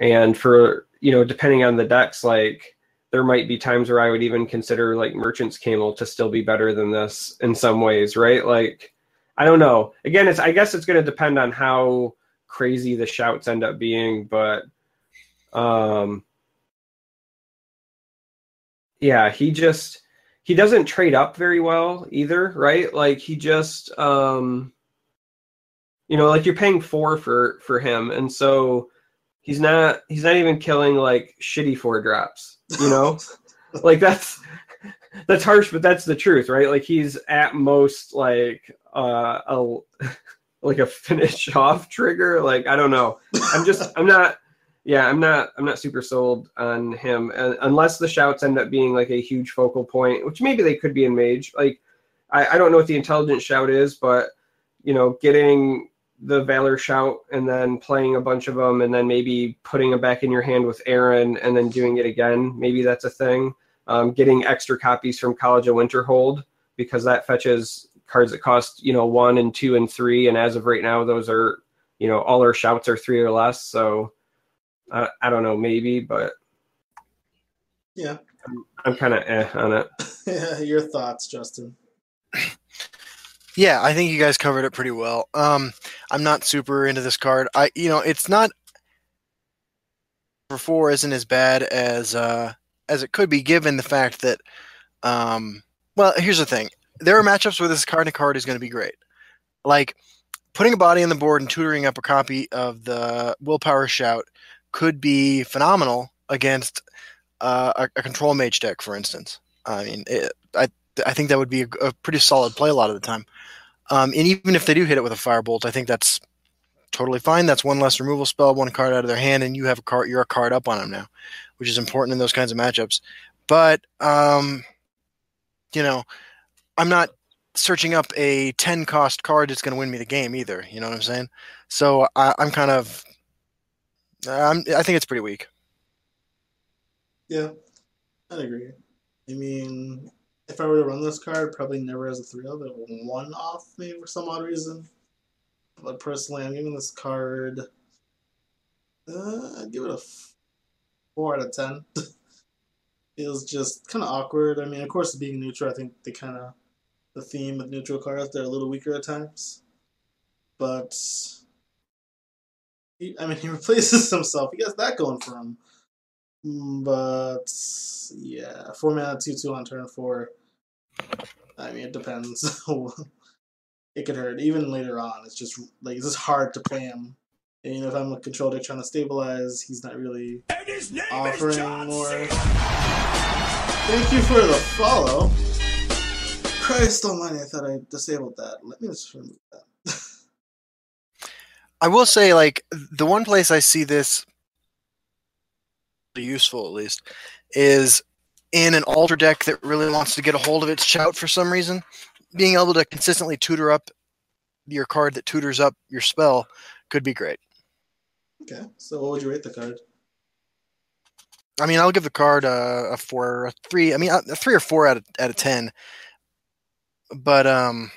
and for you know, depending on the decks, like there might be times where I would even consider like Merchant's Camel to still be better than this in some ways, right? Like I don't know. Again, it's I guess it's going to depend on how crazy the shouts end up being, but um yeah, he just he doesn't trade up very well either, right? Like he just um you know, like you're paying 4 for for him and so he's not he's not even killing like shitty four drops, you know? like that's that's harsh, but that's the truth, right? Like he's at most like uh, a like a finish off trigger. Like I don't know. I'm just I'm not. Yeah, I'm not. I'm not super sold on him uh, unless the shouts end up being like a huge focal point, which maybe they could be in Mage. Like I, I don't know what the intelligent shout is, but you know, getting the Valor shout and then playing a bunch of them and then maybe putting them back in your hand with Aaron and then doing it again. Maybe that's a thing. Um, getting extra copies from College of Winterhold because that fetches cards that cost you know one and two and three, and as of right now, those are you know all our shouts are three or less. So I, I don't know, maybe, but yeah, I'm, I'm kind of eh on it. yeah, your thoughts, Justin? Yeah, I think you guys covered it pretty well. Um, I'm not super into this card. I, you know, it's not for four isn't as bad as uh, as it could be, given the fact that, um, well, here's the thing: there are matchups where this card to card is going to be great. Like putting a body on the board and tutoring up a copy of the Willpower Shout could be phenomenal against uh, a, a, control mage deck, for instance. I mean, it, I I think that would be a, a, pretty solid play a lot of the time. Um, and even if they do hit it with a firebolt, I think that's totally fine. That's one less removal spell, one card out of their hand, and you have a card. You're a card up on them now, which is important in those kinds of matchups. But um, you know, I'm not searching up a 10 cost card that's going to win me the game either. You know what I'm saying? So I, am kind of, I think it's pretty weak. Yeah, i agree. I mean, if I were to run this card, probably never as a 3 of it, one off me for some odd reason. But personally, I'm giving this card, uh, I'd give it a 4 out of 10. it was just kind of awkward. I mean, of course, being neutral, I think they kind of the theme of neutral cards. They're a little weaker at times, but he, I mean, he replaces himself. He gets that going for him. Mm, but yeah, four mana, two two on turn four. I mean, it depends. it could hurt even later on. It's just like it's just hard to play him. And, you know, if I'm a control deck trying to stabilize, he's not really offering more. Thank you for the follow. Christ almighty, I thought I disabled that. Let me just remove that. I will say, like, the one place I see this useful, at least, is in an altar deck that really wants to get a hold of its shout for some reason. Being able to consistently tutor up your card that tutors up your spell could be great. Okay, so what would you rate the card? I mean, I'll give the card a, a four, a three. I mean, a three or four out of out of ten but um,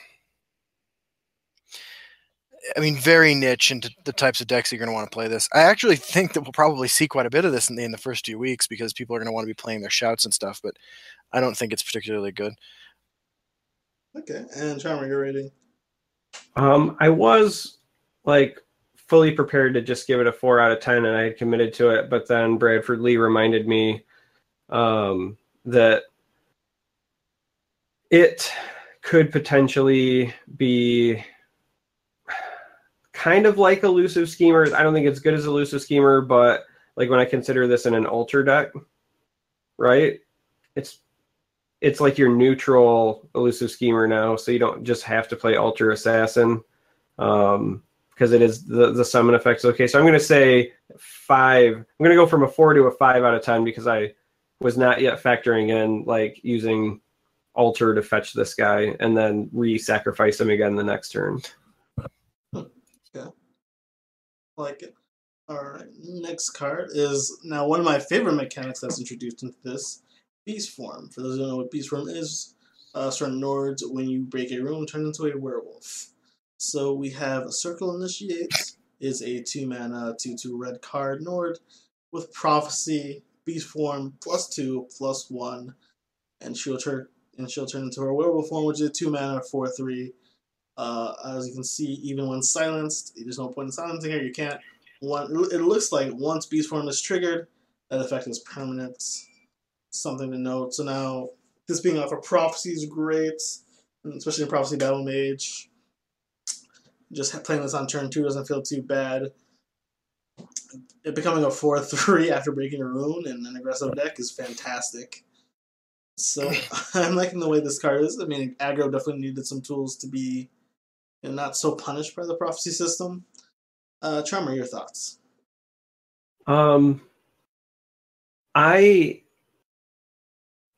I mean, very niche into the types of decks you're going to want to play this. I actually think that we'll probably see quite a bit of this in the, in the first few weeks because people are going to want to be playing their shouts and stuff. But I don't think it's particularly good. Okay, and Charmer, your rating? Um, I was like fully prepared to just give it a four out of ten, and I had committed to it. But then Bradford Lee reminded me um, that it could potentially be kind of like elusive schemer. I don't think it's good as elusive schemer, but like when I consider this in an alter deck, right? It's it's like your neutral elusive schemer now, so you don't just have to play alter assassin. Um, because it is the the summon effects. Okay, so I'm to say five. I'm to go from a four to a five out of ten because I was not yet factoring in like using alter to fetch this guy and then re-sacrifice him again the next turn. Okay. Like it. All right. Next card is now one of my favorite mechanics that's introduced into this beast form. For those who don't know what beast form is, uh, certain Nords, when you break a room, turn into a werewolf. So we have a Circle Initiate is a two mana two two red card Nord with Prophecy, Beast form plus two plus one, and she'll turn and she'll turn into her werewolf form, which is a two mana four three. Uh, as you can see, even when silenced, there's no point in silencing her. You can't. One, it looks like once beast form is triggered, that effect is permanent. Something to note. So now, this being off of prophecy is great, especially in prophecy battle mage just playing this on turn two doesn't feel too bad. It becoming a four three after breaking a rune in an aggressive deck is fantastic. So I'm liking the way this card is. I mean, aggro definitely needed some tools to be know, not so punished by the prophecy system. Uh, Charmer, your thoughts? Um, I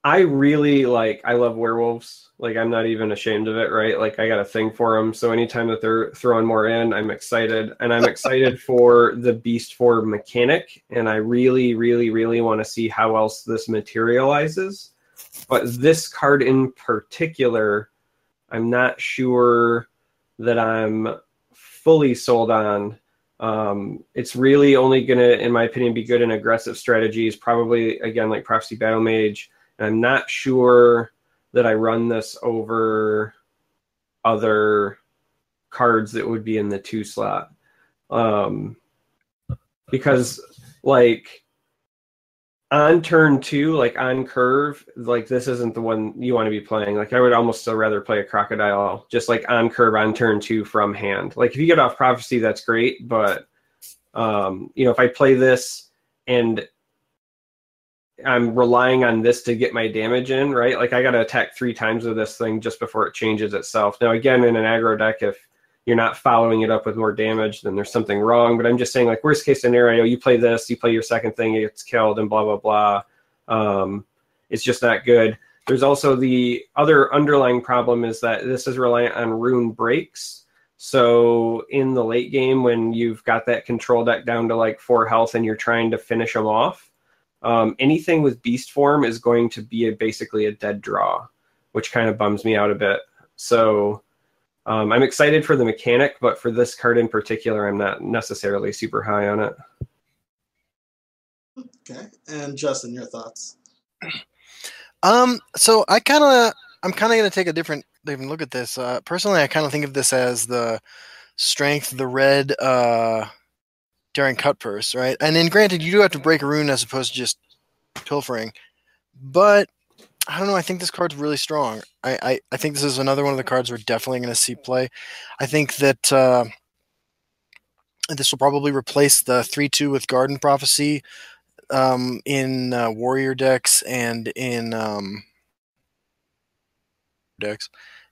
I really like I love werewolves. Like I'm not even ashamed of it, right? Like I got a thing for them. So anytime that they're throwing more in, I'm excited, and I'm excited for the beast form mechanic, and I really, really, really want to see how else this materializes. But this card in particular, I'm not sure that I'm fully sold on. Um, it's really only going to, in my opinion, be good in aggressive strategies. Probably again like Prophecy Battle Mage I'm not sure that I run this over other cards that would be in the two slot. Um, because like on turn two, like on curve, like this isn't the one you want to be playing. Like I would almost still rather play a crocodile just like on curve on turn two from hand. Like if you get off prophecy, that's great, but um, you know, if I play this and I'm relying on this to get my damage in, right? Like I got to attack three times with this thing just before it changes itself. Now, again, in an aggro deck, if you're not following it up with more damage, then there's something wrong. But I'm just saying, like worst case scenario, you play this, you play your second thing, it gets killed, and blah blah blah. Um, it's just not good. There's also the other underlying problem is that this is reliant on rune breaks. So in the late game, when you've got that control deck down to like four health and you're trying to finish them off, um, anything with beast form is going to be a, basically a dead draw, which kind of bums me out a bit. So um, I'm excited for the mechanic, but for this card in particular, I'm not necessarily super high on it. Okay, and Justin, your thoughts? Um, so I kind of, I'm kind of going to take a different, different look at this. Uh, personally, I kind of think of this as the strength, the red, uh, during cut purse, right? And then granted, you do have to break a rune as opposed to just pilfering. But I don't know. I think this card's really strong. I, I, I think this is another one of the cards we're definitely going to see play. I think that uh, this will probably replace the 3 2 with Garden Prophecy um, in uh, Warrior decks and in um, decks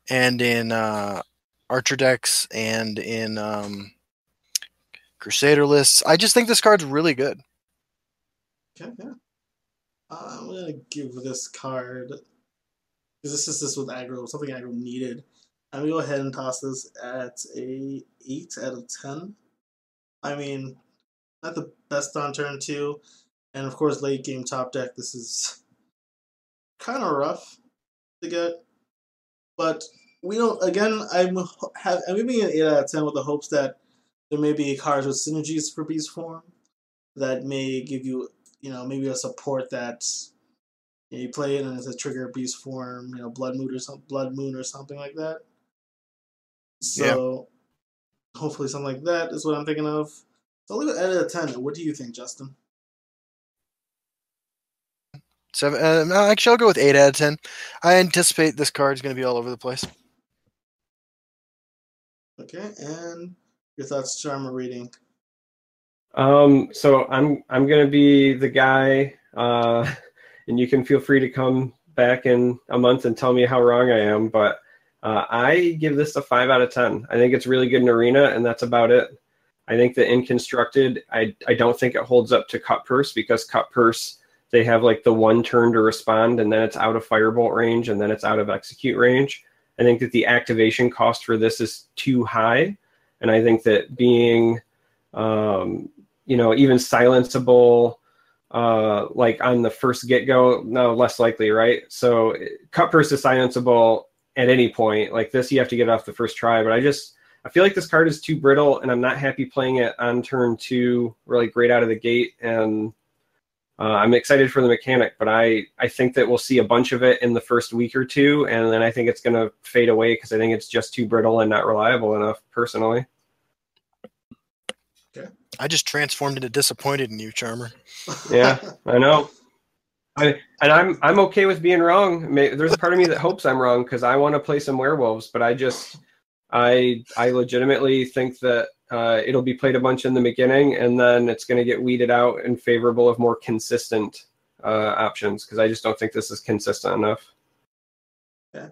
and in uh, Archer decks and in. Um, Crusader lists. I just think this card's really good. Okay, yeah. I'm gonna give this card because this is this with aggro, something aggro needed. I'm gonna go ahead and toss this at a eight out of ten. I mean, not the best on turn two, and of course late game top deck. This is kind of rough to get, but we don't. Again, I'm have I'm giving an eight out of ten with the hopes that there may be cards with synergies for beast form that may give you, you know, maybe a support that you, know, you play it and it's a trigger beast form, you know, blood moon or some blood moon or something like that. So yeah. hopefully something like that is what I'm thinking of. So I'll leave it at a ten. What do you think, Justin? Seven. Uh, actually, I'll go with eight out of ten. I anticipate this card is going to be all over the place. Okay, and Your thoughts, Charmer reading. Um, so I'm I'm gonna be the guy, uh, and you can feel free to come back in a month and tell me how wrong I am. But uh, I give this a five out of ten. I think it's really good in arena, and that's about it. I think that in constructed, I I don't think it holds up to cut purse because cut purse they have like the one turn to respond, and then it's out of firebolt range, and then it's out of execute range. I think that the activation cost for this is too high, and I think that being um, you know, even silenceable, uh, like on the first get go, no, less likely, right? So cut purse is silenceable at any point. Like this, you have to get off the first try. But I just, I feel like this card is too brittle, and I'm not happy playing it on turn two, really great out of the gate. And uh, I'm excited for the mechanic, but I, I think that we'll see a bunch of it in the first week or two, and then I think it's going to fade away because I think it's just too brittle and not reliable enough, personally. I just transformed into disappointed in you, Charmer. Yeah, I know. I, and I'm I'm okay with being wrong. There's a part of me that hopes I'm wrong because I want to play some werewolves, but I just I I legitimately think that uh, it'll be played a bunch in the beginning, and then it's going to get weeded out in favorable of more consistent uh, options because I just don't think this is consistent enough. Yeah.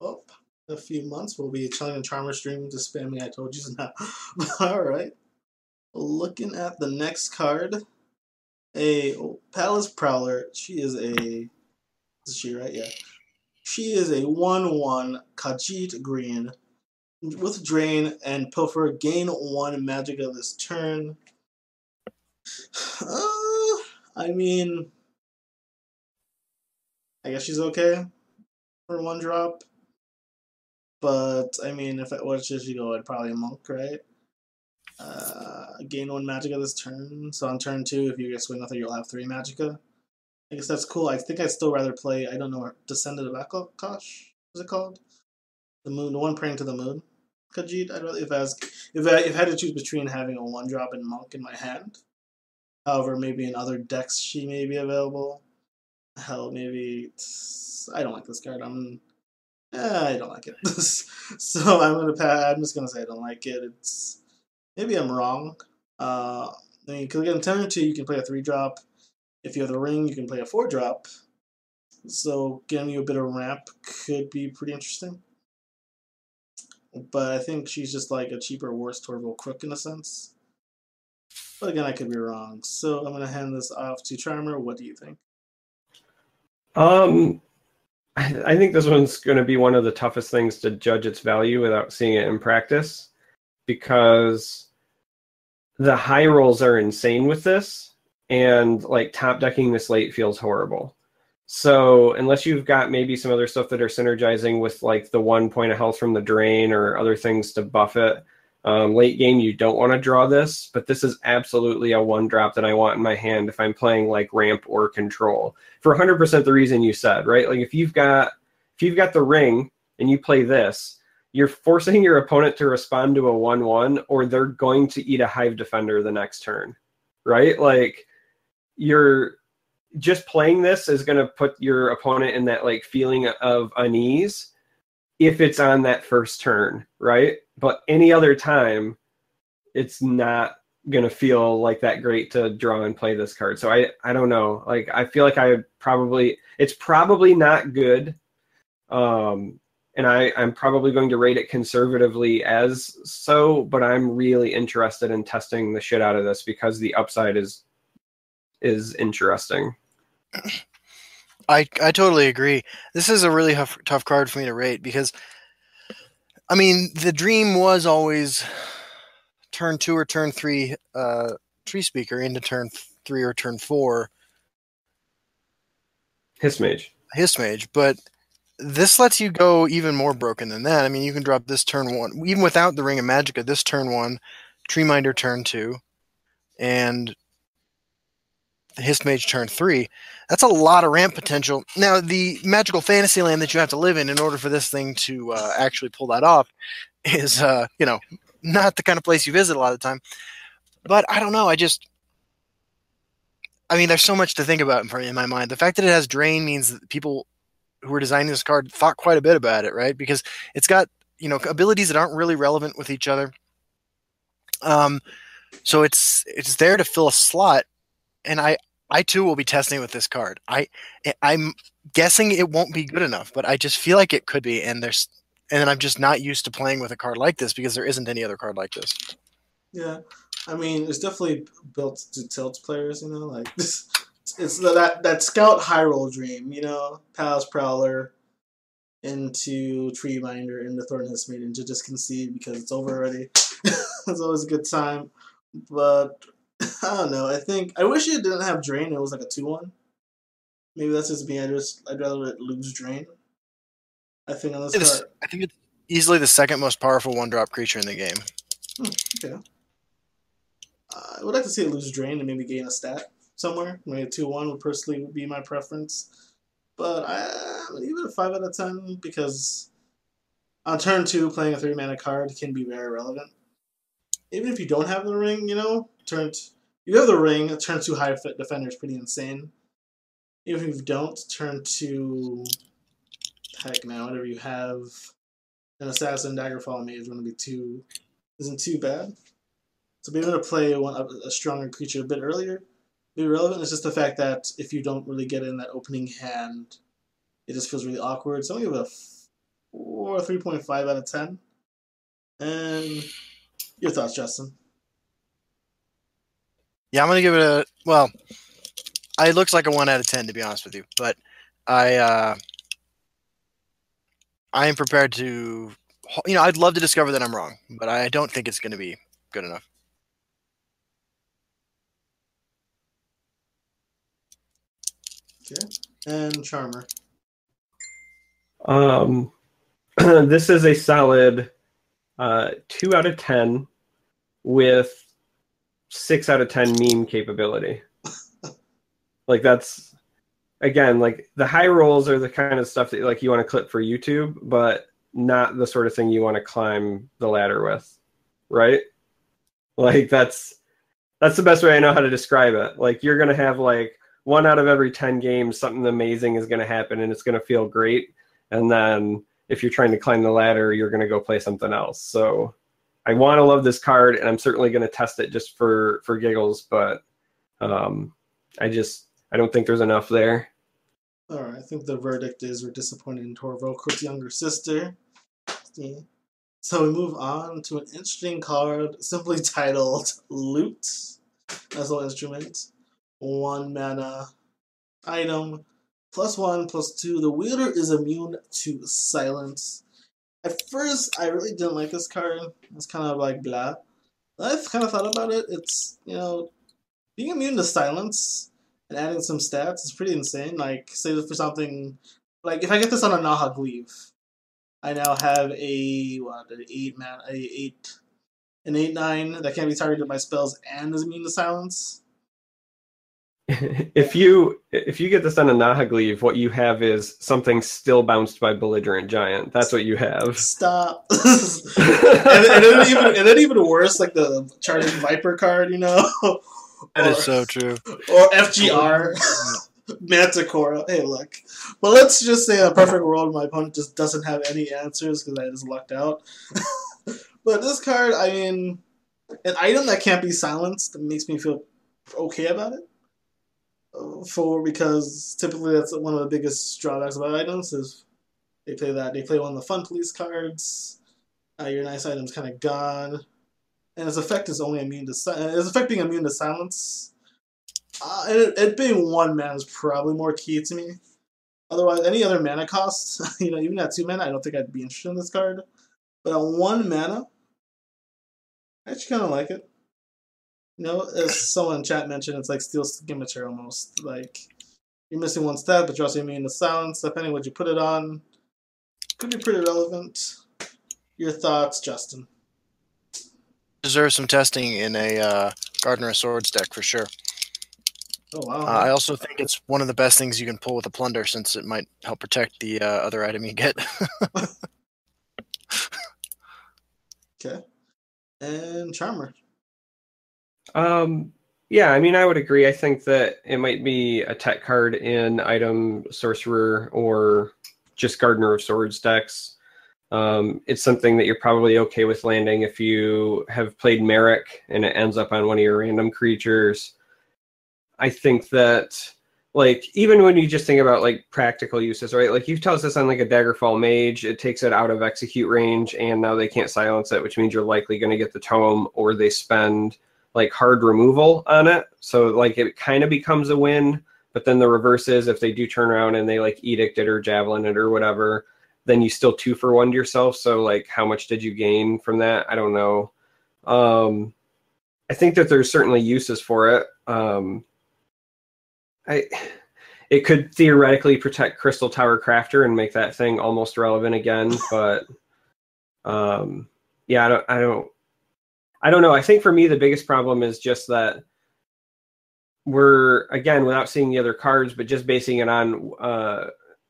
Well, a few months we'll be chilling in Charmer stream, just spamming. I told you so now. All right. Looking at the next card, a Palace Prowler. She is a. Is she right? Yeah. She is a 1 1 Khajiit Green with Drain and Pilfer. Gain 1 Magicka this turn. Uh, I mean. I guess she's okay for one drop. But, I mean, if it, what should she go? I'd probably Monk, right? Uh, gain one Magicka this turn. So on turn two, if you get swing with it, you'll have three Magicka. I guess that's cool. I think I'd still rather play, I don't know, Descendant of Akasha, is it called? The moon, the one praying to the moon. Khajiit, I'd rather, if I, was, if I, if I had to choose between having a one drop and Monk in my hand. However, maybe in other decks she may be available. Hell, maybe, I don't like this card. I'm, eh, I don't like it. so I'm gonna pass, I'm just gonna say I don't like it. It's, maybe I'm wrong. Uh, I mean, because again, 10 or 2, you can play a 3 drop. If you have the ring, you can play a 4 drop. So getting you a bit of ramp could be pretty interesting. But I think she's just like a cheaper, worse Torval Crook in a sense. But again, I could be wrong. So I'm going to hand this off to Charmer. What do you think? Um, I think this one's going to be one of the toughest things to judge its value without seeing it in practice because the high rolls are insane with this, and like top decking this late feels horrible. So unless you've got maybe some other stuff that are synergizing with like the one point of health from the drain or other things to buff it, um, late game you don't want to draw this. But this is absolutely a one drop that I want in my hand if I'm playing like ramp or control for 100% the reason you said, right? Like if you've got if you've got the ring and you play this, you're forcing your opponent to respond to a 1-1 or they're going to eat a hive defender the next turn right? Like you're just playing this is going to put your opponent in that like feeling of unease if it's on that first turn right? But any other time it's not going to feel like that great to draw and play this card. So i i don't know. Like i feel like i probably it's probably not good um and I, I'm probably going to rate it conservatively as so, but I'm really interested in testing the shit out of this because the upside is is interesting. I I totally agree. This is a really tough, tough card for me to rate because I mean the dream was always turn two or turn three uh, tree speaker into turn three or turn four. Histmage. Hiss mage, but this lets you go even more broken than that. I mean, you can drop this turn one, even without the Ring of Magicka, this turn one, Tree Minder turn two, and Histmage turn three. That's a lot of ramp potential. Now, the magical fantasy land that you have to live in in order for this thing to uh, actually pull that off is, uh, you know, not the kind of place you visit a lot of the time. But I don't know. I just, I mean, there's so much to think about in my mind. The fact that it has drain means that people who were designing this card thought quite a bit about it, right? Because it's got you know abilities that aren't really relevant with each other. Um, so it's it's there to fill a slot, and I I too will be testing with this card. I I'm guessing it won't be good enough, but I just feel like it could be, and there's and then I'm just not used to playing with a card like this because there isn't any other card like this. Yeah, I mean, it's definitely built to tilt players. You know, like it's that that scout high roll dream. You know, Palace Prowler into Tree Minder into Thornhiss Maiden to just concede because it's over already. it's always a good time, but I don't know. I think I wish it didn't have Drain. It was like a two one. Maybe that's just me. I just I'd rather it lose Drain. I think on this It's-. I think it's easily the second most powerful one drop creature in the game. Okay. Uh, I would like to see it lose drain and maybe gain a stat somewhere. Maybe a two one would personally be my preference. But I'm give it a five out of ten because on turn two, playing a three mana card can be very relevant. Even if you don't have the ring, you know, turn t- you have the ring. Turn two hive defender is pretty insane. Even if you don't, turn two. Heck, now whatever you have, an assassin daggerfall mage is going to be too, isn't too bad. So being able to play one a stronger creature a bit earlier be relevant. It's just the fact that if you don't really get in that opening hand, it just feels really awkward. So I'm gonna give it a four, three point five out of ten. And your thoughts, Justin? Yeah, I'm gonna give it a well. It looks like a one out of ten to be honest with you, but I uh, I am prepared to. You know, I'd love to discover that I'm wrong, but I don't think it's going to be good enough. And Charmer. Um, this is a solid uh, two out of ten with six out of ten meme capability. like that's again like the high rolls are the kind of stuff that like you want to clip for YouTube, but not the sort of thing you want to climb the ladder with, right? Like that's that's the best way I know how to describe it. Like you're gonna have like one out of every ten games, something amazing is gonna happen, and it's gonna feel great and then if you're trying to climb the ladder you're going to go play something else so i want to love this card and i'm certainly going to test it just for for giggles but um i just i don't think there's enough there All right, I think the verdict is we're disappointed in Torval Crook's younger sister. So we move on to an interesting card simply titled Loot. As an instrument. One mana item. Plus one, plus two. The wielder is immune to silence. At first, I really didn't like this card. It's kind of like blah. I've kind of thought about it. It's, you know, being immune to silence and adding some stats is pretty insane. Like, say for something, like if I get this on a Nahagliiv, I now have a what an eight man a eight an eight nine that can't be targeted by spells and is immune to silence. If you if you get this on a Nahagliiv, what you have is something still bounced by belligerent giant. That's what you have. Stop. and, and then even and then even worse, like the charging viper card, you know, That or, is so true. or FGR. Manticore. Hey, look. But let's just say in a perfect world, my opponent just doesn't have any answers because I just lucked out. but this card, I mean, an item that can't be silenced makes me feel okay about it. For because typically that's one of the biggest drawbacks about items is they play that they play one of the fun police cards. Uh, your nice item's kind of gone, and its effect is only immune to si- its effect being immune to silence. Uh, it, it being one mana is probably more key to me. Otherwise, any other mana cost, you know, even at two mana, I don't think I'd be interested in this card. But at one mana, I actually kind of like it. You know, as someone in chat mentioned, it's like steel scimitar almost. Like you're missing one stat, but you're also immune to silence. Depending what you put it on, could be pretty relevant. Your thoughts, Justin? Deserves some testing in a uh, Gardener of Swords deck for sure. Oh wow! Uh, I also think it's one of the best things you can pull with a plunder since it might help protect the uh, other item you get. okay, and Charmer. Um, yeah, I mean, I would agree. I think that it might be a tech card in item sorcerer or just Gardener of Swords decks. Um, it's something that you're probably okay with landing if you have played Merric and it ends up on one of your random creatures. I think that like even when you just think about like practical uses, right? Like you toss this on like a Daggerfall Mage, it takes it out of execute range, and now they can't silence it, which means you're likely going to get the tome, or they spend like hard removal on it. So like it kind of becomes a win. But then the reverse is if they do turn around and they like edict it or javelin it or whatever, then you still two for one to yourself. So like how much did you gain from that? I don't know. Um I think that there's certainly uses for it. Um I it could theoretically protect Crystal Tower Crafter and make that thing almost relevant again, but um yeah, I don't I don't I don't know. I think for me the biggest problem is just that we're again without seeing the other cards, but just basing it on uh,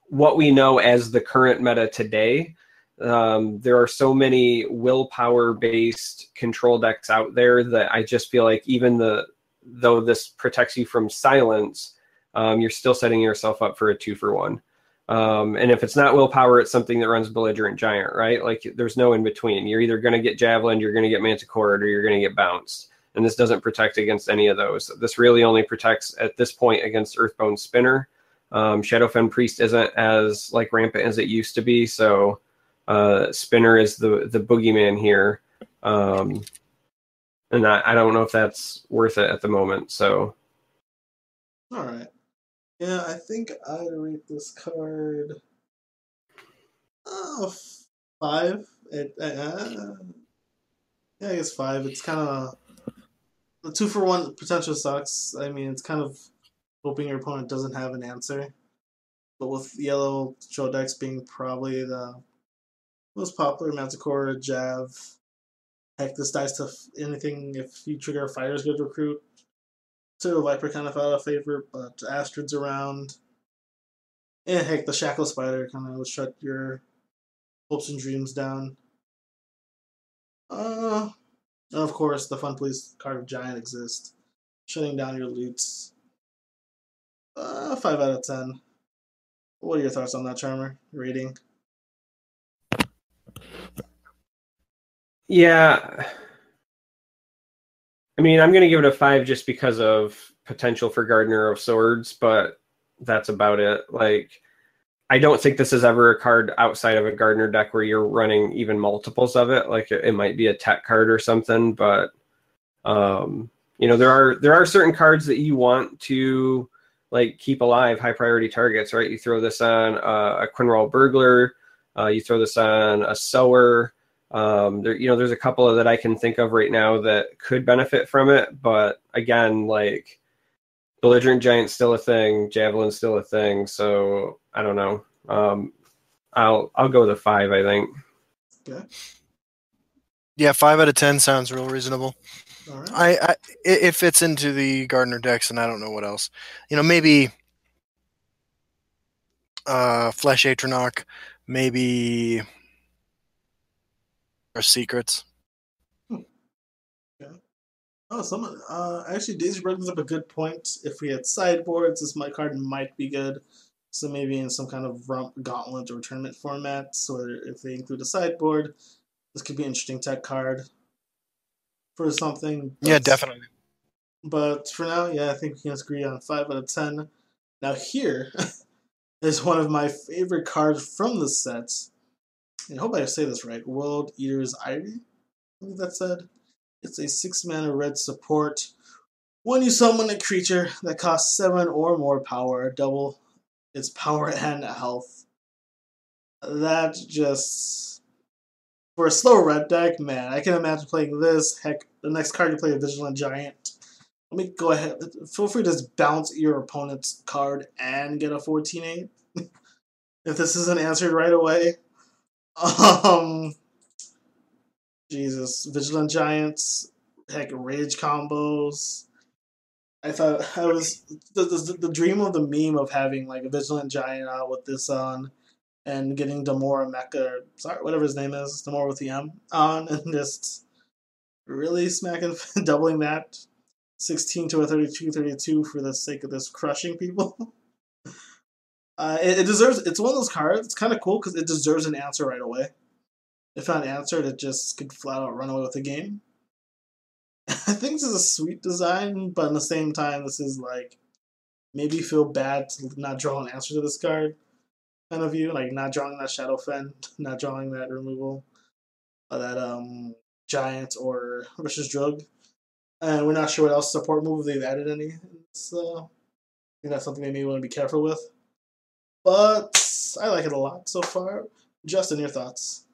what we know as the current meta today. Um, there are so many willpower based control decks out there that I just feel like even the though this protects you from silence, um, you're still setting yourself up for a two for one. Um, and if it's not willpower, it's something that runs belligerent giant, right? Like there's no in between. You're either going to get javelin, you're going to get manticore, or you're going to get bounced. And this doesn't protect against any of those. This really only protects at this point against Earthbone Spinner. Um, Shadowfen Priest isn't as like rampant as it used to be, so uh, Spinner is the the boogeyman here. Um, and I, I don't know if that's worth it at the moment. So, all right. Yeah, I think I'd rate this card. Uh, five. It, uh, yeah, I guess five. It's kind of the two for one potential sucks. I mean, it's kind of hoping your opponent doesn't have an answer. But with yellow show decks being probably the most popular, Manticore, Jav, heck, this dies to anything if you trigger a fighter's good recruit. So Viper kind of out of favor, but Astrid's around. And heck, the Shackle Spider kind of would shut your hopes and dreams down. Uh, and of course, the Fun Police card of Giant exists, shutting down your leads. Uh, 5 out of 10. What are your thoughts on that, Charmer? Rating? Yeah. I mean, I'm going to give it a five just because of potential for Gardener of Swords, but that's about it. Like, I don't think this is ever a card outside of a Gardener deck where you're running even multiples of it. Like, it, it might be a tech card or something, but um, you know, there are there are certain cards that you want to like keep alive, high priority targets, right? You throw this on uh, a Quin'rawl Burglar, uh, you throw this on a Sower. Um, there, you know, there's a couple of that I can think of right now that could benefit from it, but again, like belligerent giant still a thing, javelin still a thing, so I don't know. Um, I'll I'll go with a five. I think. Okay. Yeah, five out of ten sounds real reasonable. All right. I, I it fits into the gardener decks, and I don't know what else. You know, maybe uh, Flesh Atronach, maybe or Secrets. Yeah. Oh, someone. Uh, actually, Daisy brings up a good point. If we had sideboards, this my card might be good. So maybe in some kind of rump, gauntlet or tournament format. So if they include a sideboard, this could be an interesting tech card for something. Yeah, definitely. But for now, yeah, I think we can agree on five out of ten. Now here is one of my favorite cards from the set. I hope I say this right. World Eater's Ivy. That said. It's a six mana red support. When you summon a creature that costs seven or more power, double its power and health. That just for a slow red deck, man, I can imagine playing this. Heck, the next card you play a Vigilant Giant. Let me go ahead. Feel free to just bounce your opponent's card and get a 14-8. if this isn't answered right away. Um Jesus. Vigilant Giants, heck rage combos. I thought I was the, the, the dream of the meme of having like a Vigilant Giant out with this on and getting Demora Mecha, sorry, whatever his name is, Demora with the M on, and just really smacking, doubling that 16 to a 32 32 for the sake of this crushing people. Uh, it, it deserves, it's one of those cards, it's kind of cool because it deserves an answer right away. if not answered, it just could flat out run away with the game. I think this is a sweet design, but at the same time, this is like maybe feel bad to not draw an answer to this card kind of view, like not drawing that Shadow Fen, not drawing that removal, of that um giant or vicious dreg, and we're not sure what else support move they've added any. So I think that's something they may want to be careful with. But I like it a lot so far. Justin, your thoughts?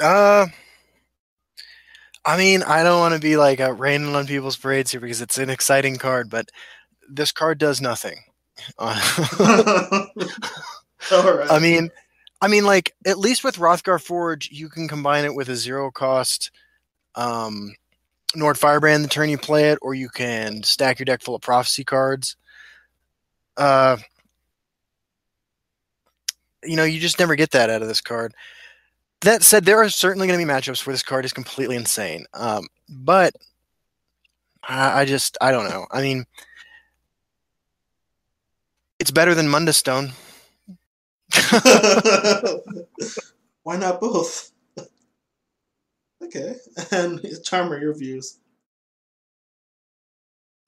Uh, I mean, I don't want to be like uh, raining on people's parades here because it's an exciting card, but this card does nothing. Uh, All right. I mean, I mean, like at least with Rothgar Forge, you can combine it with a zero cost um, Nord Firebrand the turn you play it, or you can stack your deck full of prophecy cards. Uh, you know, you just never get that out of this card. That said, there are certainly going to be matchups where this card is completely insane. Um, but I, I just, I don't know. I mean, it's better than Mundus Stone. Why not both? okay. And Charmer, your views.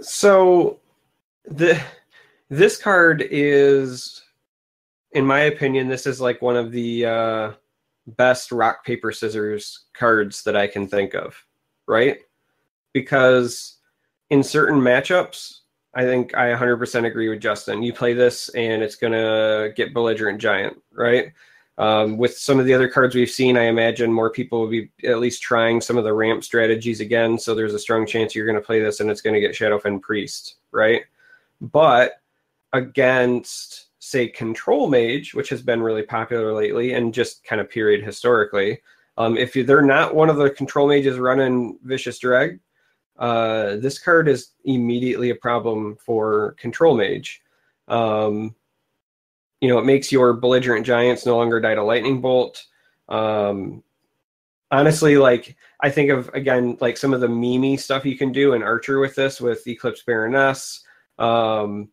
So the this card is in my opinion this is like one of the uh best rock paper scissors cards that I can think of, right? Because in certain matchups, I think I 100% agree with Justin. You play this and it's to get belligerent giant, right? Um, with some of the other cards we've seen, I imagine more people will be at least trying some of the ramp strategies again. So there's a strong chance you're going to play this and it's going to get Shadowfen Priest, right? But against, say, Control Mage, which has been really popular lately and just kind of period historically, um, if they're not one of the Control Mages running Vicious dreg, uh, this card is immediately a problem for Control Mage. Um, you know, it makes your belligerent giants no longer die to lightning bolt. Um, honestly, like I think of again, like some of the mimi stuff you can do in Archer with this, with Eclipse Baroness. Um,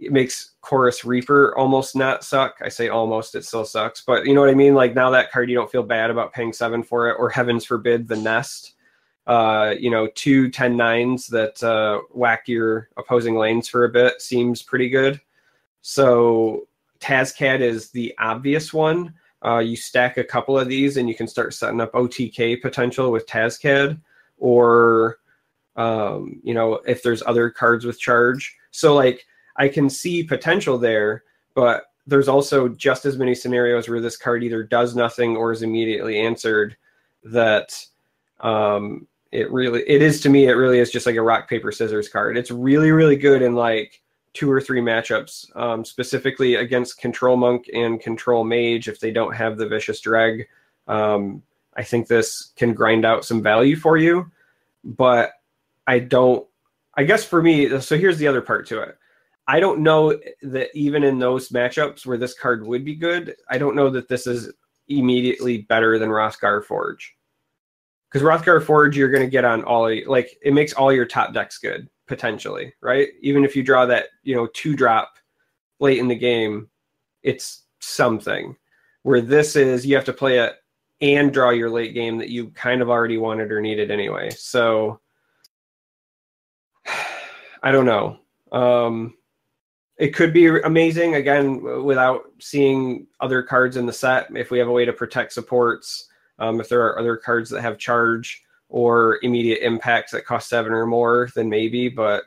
it makes Chorus Reaper almost not suck. I say almost, it still sucks, but you know what I mean. Like now that card, you don't feel bad about paying seven for it, or heavens forbid, the Nest. Uh, you know, two 10 nines that uh, whack your opposing lanes for a bit seems pretty good. So Tazkad is the obvious one. Uh, you stack a couple of these and you can start setting up OTK potential with Tazkad, or um, you know if there's other cards with charge. So like I can see potential there, but there's also just as many scenarios where this card either does nothing or is immediately answered. That um, it really it is to me. It really is just like a rock paper scissors card. It's really really good in like two or three matchups, um, specifically against Control Monk and Control Mage if they don't have the Vicious Dreg. Um, I think this can grind out some value for you, but I don't. I guess for me, so here's the other part to it. I don't know that even in those matchups where this card would be good, I don't know that this is immediately better than Rothgar Forge. Because Rothgar Forge, you're going to get on all like it makes all your top decks good potentially, right? Even if you draw that, you know, two drop late in the game, it's something. Where this is, you have to play it and draw your late game that you kind of already wanted or needed anyway. So I don't know. Um, it could be amazing again without seeing other cards in the set. If we have a way to protect supports, um, if there are other cards that have charge, or immediate impacts that cost seven or more, then maybe. But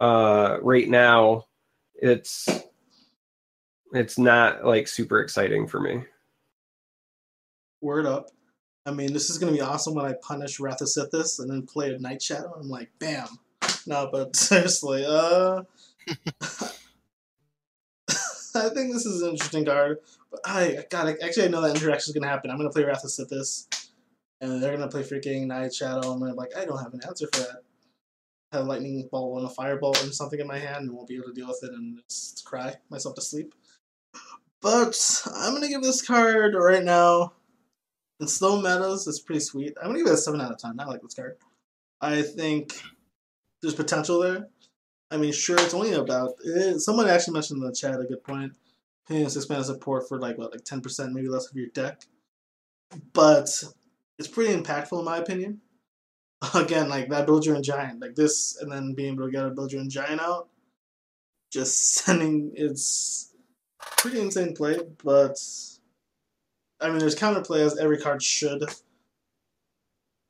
uh, right now, it's it's not like super exciting for me. Word up. I mean, this is gonna be awesome when I punish Wrath of Sithis and then play a Night Shadow. I'm like, bam. No, but seriously, uh, I think this is an interesting card. But I, God, actually, I know that interaction is gonna happen. I'm gonna play Wrath of Sithis and they're gonna play freaking Night Shadow. I'm gonna like, I don't have an answer for that. I have a lightning ball and a fireball and something in my hand, and won't be able to deal with it, and just cry myself to sleep. But I'm gonna give this card right now. In slow metas, it's pretty sweet. I'm gonna give it a seven out of ten. I like this card. I think there's potential there. I mean, sure, it's only about. It, someone actually mentioned in the chat a good point. Paying six mana support for like what, like ten percent, maybe less of your deck but it's pretty impactful in my opinion. Again, like that Belgian giant, like this, and then being able to get a Belgian giant out, just sending it's pretty insane play. But I mean, there's counterplay as every card should.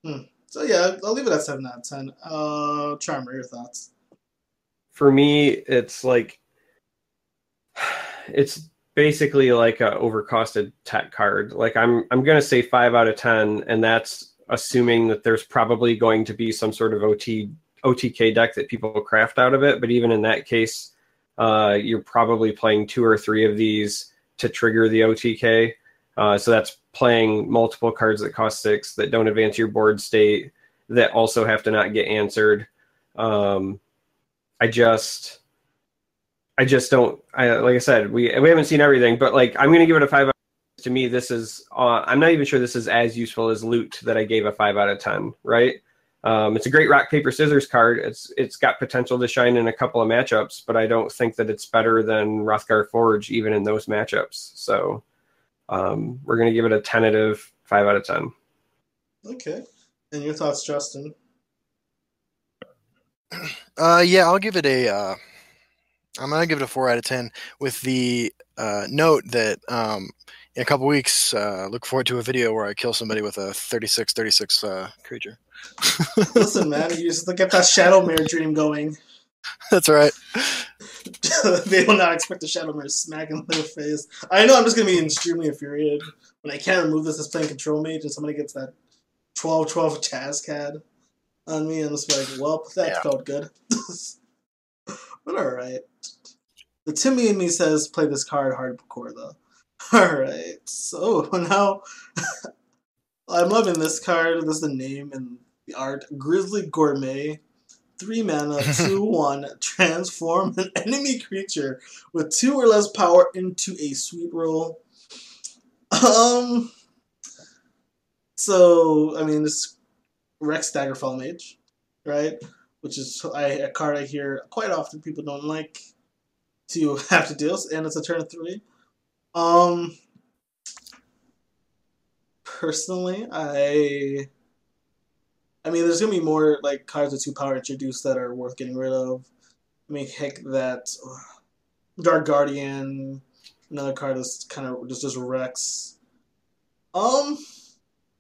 Hmm. So yeah, I'll leave it at seven out of ten. Uh, Charmer, your thoughts? For me, it's like it's basically like a overcosted tech card. Like I'm I'm gonna say five out of ten, and that's assuming that there's probably going to be some sort of OT OTK deck that people craft out of it. But even in that case, uh, you're probably playing two or three of these to trigger the OTK. Uh, so that's playing multiple cards that cost six that don't advance your board state that also have to not get answered. Um, I just I just don't. I like I said, we we haven't seen everything, but like I'm gonna give it a five. Out of, To me, this is. Uh, I'm not even sure this is as useful as Loot that I gave a five out of ten. Right? Um, it's a great rock paper scissors card. It's it's got potential to shine in a couple of matchups, but I don't think that it's better than Rothgar Forge even in those matchups. So um, we're gonna give it a tentative five out of ten. Okay, and your thoughts, Justin? Uh, yeah, I'll give it a. Uh, I'm gonna give it a four out of ten with the uh, note that um, in a couple weeks, uh, look forward to a video where I kill somebody with a 36 36 uh, creature. Listen, man, you just get that Shadowmere dream going. That's right. they will not expect a Shadowmere smack in their face. I know I'm just gonna be extremely infuriated when I can't remove this as playing control mage and somebody gets that 12 12 Tazkad on me and it's like, well, that yeah. felt good. but alright. The Timmy in me says play this card hardcore though. Alright, so now I'm loving this card. This is the name and the art. Grizzly Gourmet. Three mana, two one, transform an enemy creature with two or less power into a sweet roll. Um so I mean this Wrecks Daggerfall Mage, right? Which is I, a card I hear quite often people don't like to have to deal, and it's a turn of three. Um, personally, I, I mean, there's gonna be more like cards with two power introduced that are worth getting rid of. I mean, heck, that Dark Guardian, another card that's kind of just just wrecks. Um,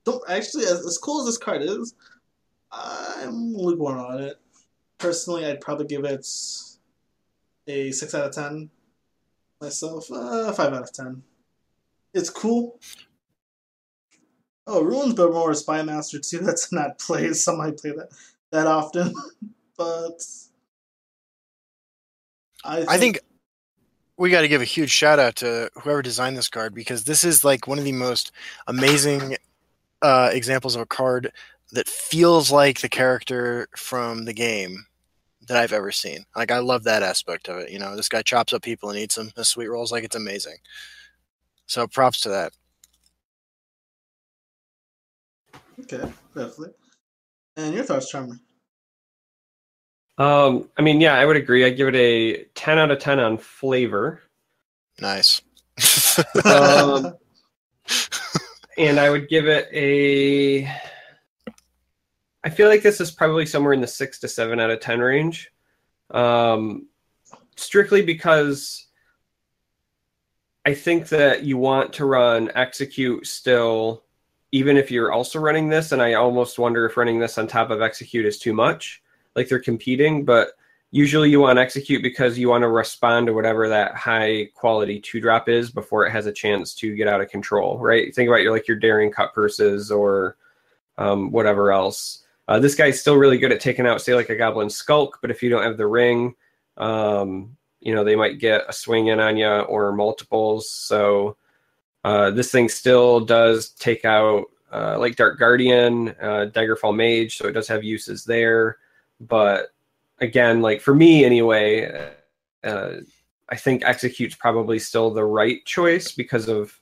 don't actually as, as cool as this card is, I'm lukewarm on it. Personally, I'd probably give it a 6 out of 10. Myself, uh, 5 out of 10. It's cool. Oh, Ruins but More Spy Master too. That's not played. Somebody play that that often, but I think, I think we got to give a huge shout out to whoever designed this card because this is like one of the most amazing uh, examples of a card that feels like the character from the game that I've ever seen. Like I love that aspect of it. You know, this guy chops up people and eats them The sweet rolls. Like it's amazing. So props to that. Okay, definitely. And your thoughts, Charmer? Um, I mean, yeah, I would agree. I give it a ten out of ten on flavor. Nice. um, and I would give it a I feel like this is probably somewhere in the six to seven out of ten range, um, strictly because I think that you want to run execute still, even if you're also running this. And I almost wonder if running this on top of execute is too much, like they're competing. But usually you want to execute because you want to respond to whatever that high quality two drop is before it has a chance to get out of control, right? Think about your like your daring cut purses or um, whatever else. Uh, this guy's still really good at taking out, say, like a Goblin Skulk, but if you don't have the ring, um, you know, they might get a swing in on you or multiples. So uh, this thing still does take out, uh, like Dark Guardian, uh, Daggerfall Mage, so it does have uses there. But again, like for me anyway, uh, I think Execute's probably still the right choice because of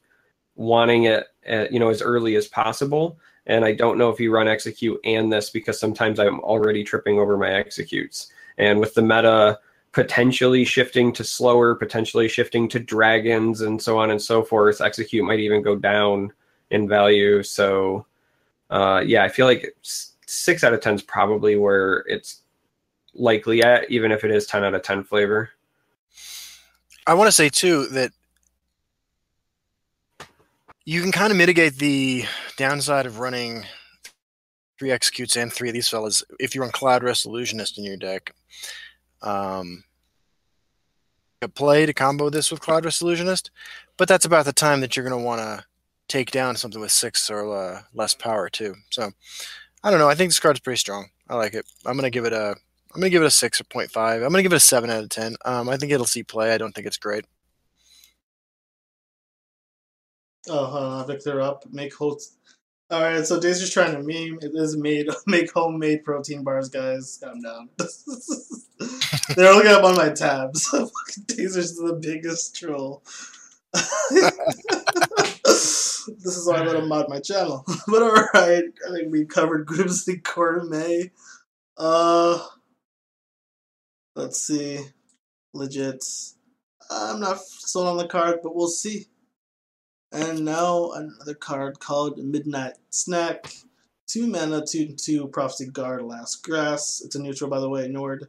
wanting it, at, uh, you know, as early as possible and I don't know if you run execute and this because sometimes I'm already tripping over my executes. And with the meta potentially shifting to slower, potentially shifting to dragons, and so on and so forth, execute might even go down in value. So, uh, yeah, I feel like six out of ten is probably where it's likely at, even if it is ten out of ten flavor. I want to say too that you can kind of mitigate the downside of running three executes and three of these fellas if you run Cloudrest Illusionist in your deck. Um, a play to combo this with Cloudrest Illusionist, but that's about the time that you're going to want to take down something with six or uh, less power too. So I don't know. I think this card's pretty strong. I like it. I'm going to give it a. I'm going to give it a six or 0.5. I'm going to give it a seven out of ten. Um, I think it'll see play. I don't think it's great. Oh, hold on, Victor up. Make host. All right, so Dave's just trying to meme. It is made make homemade protein bars, guys. Calm down. They're looking up on my tabs. Is the biggest troll. this is why I let him mod my channel. but all right, I think we covered Grimsby May. Uh, let's see. Legit. I'm not sold on the card, but we'll see. And now another card called Midnight Snack. Two mana, two two Prophecy Guard, Last Gasp. It's a neutral, by the way, Nord.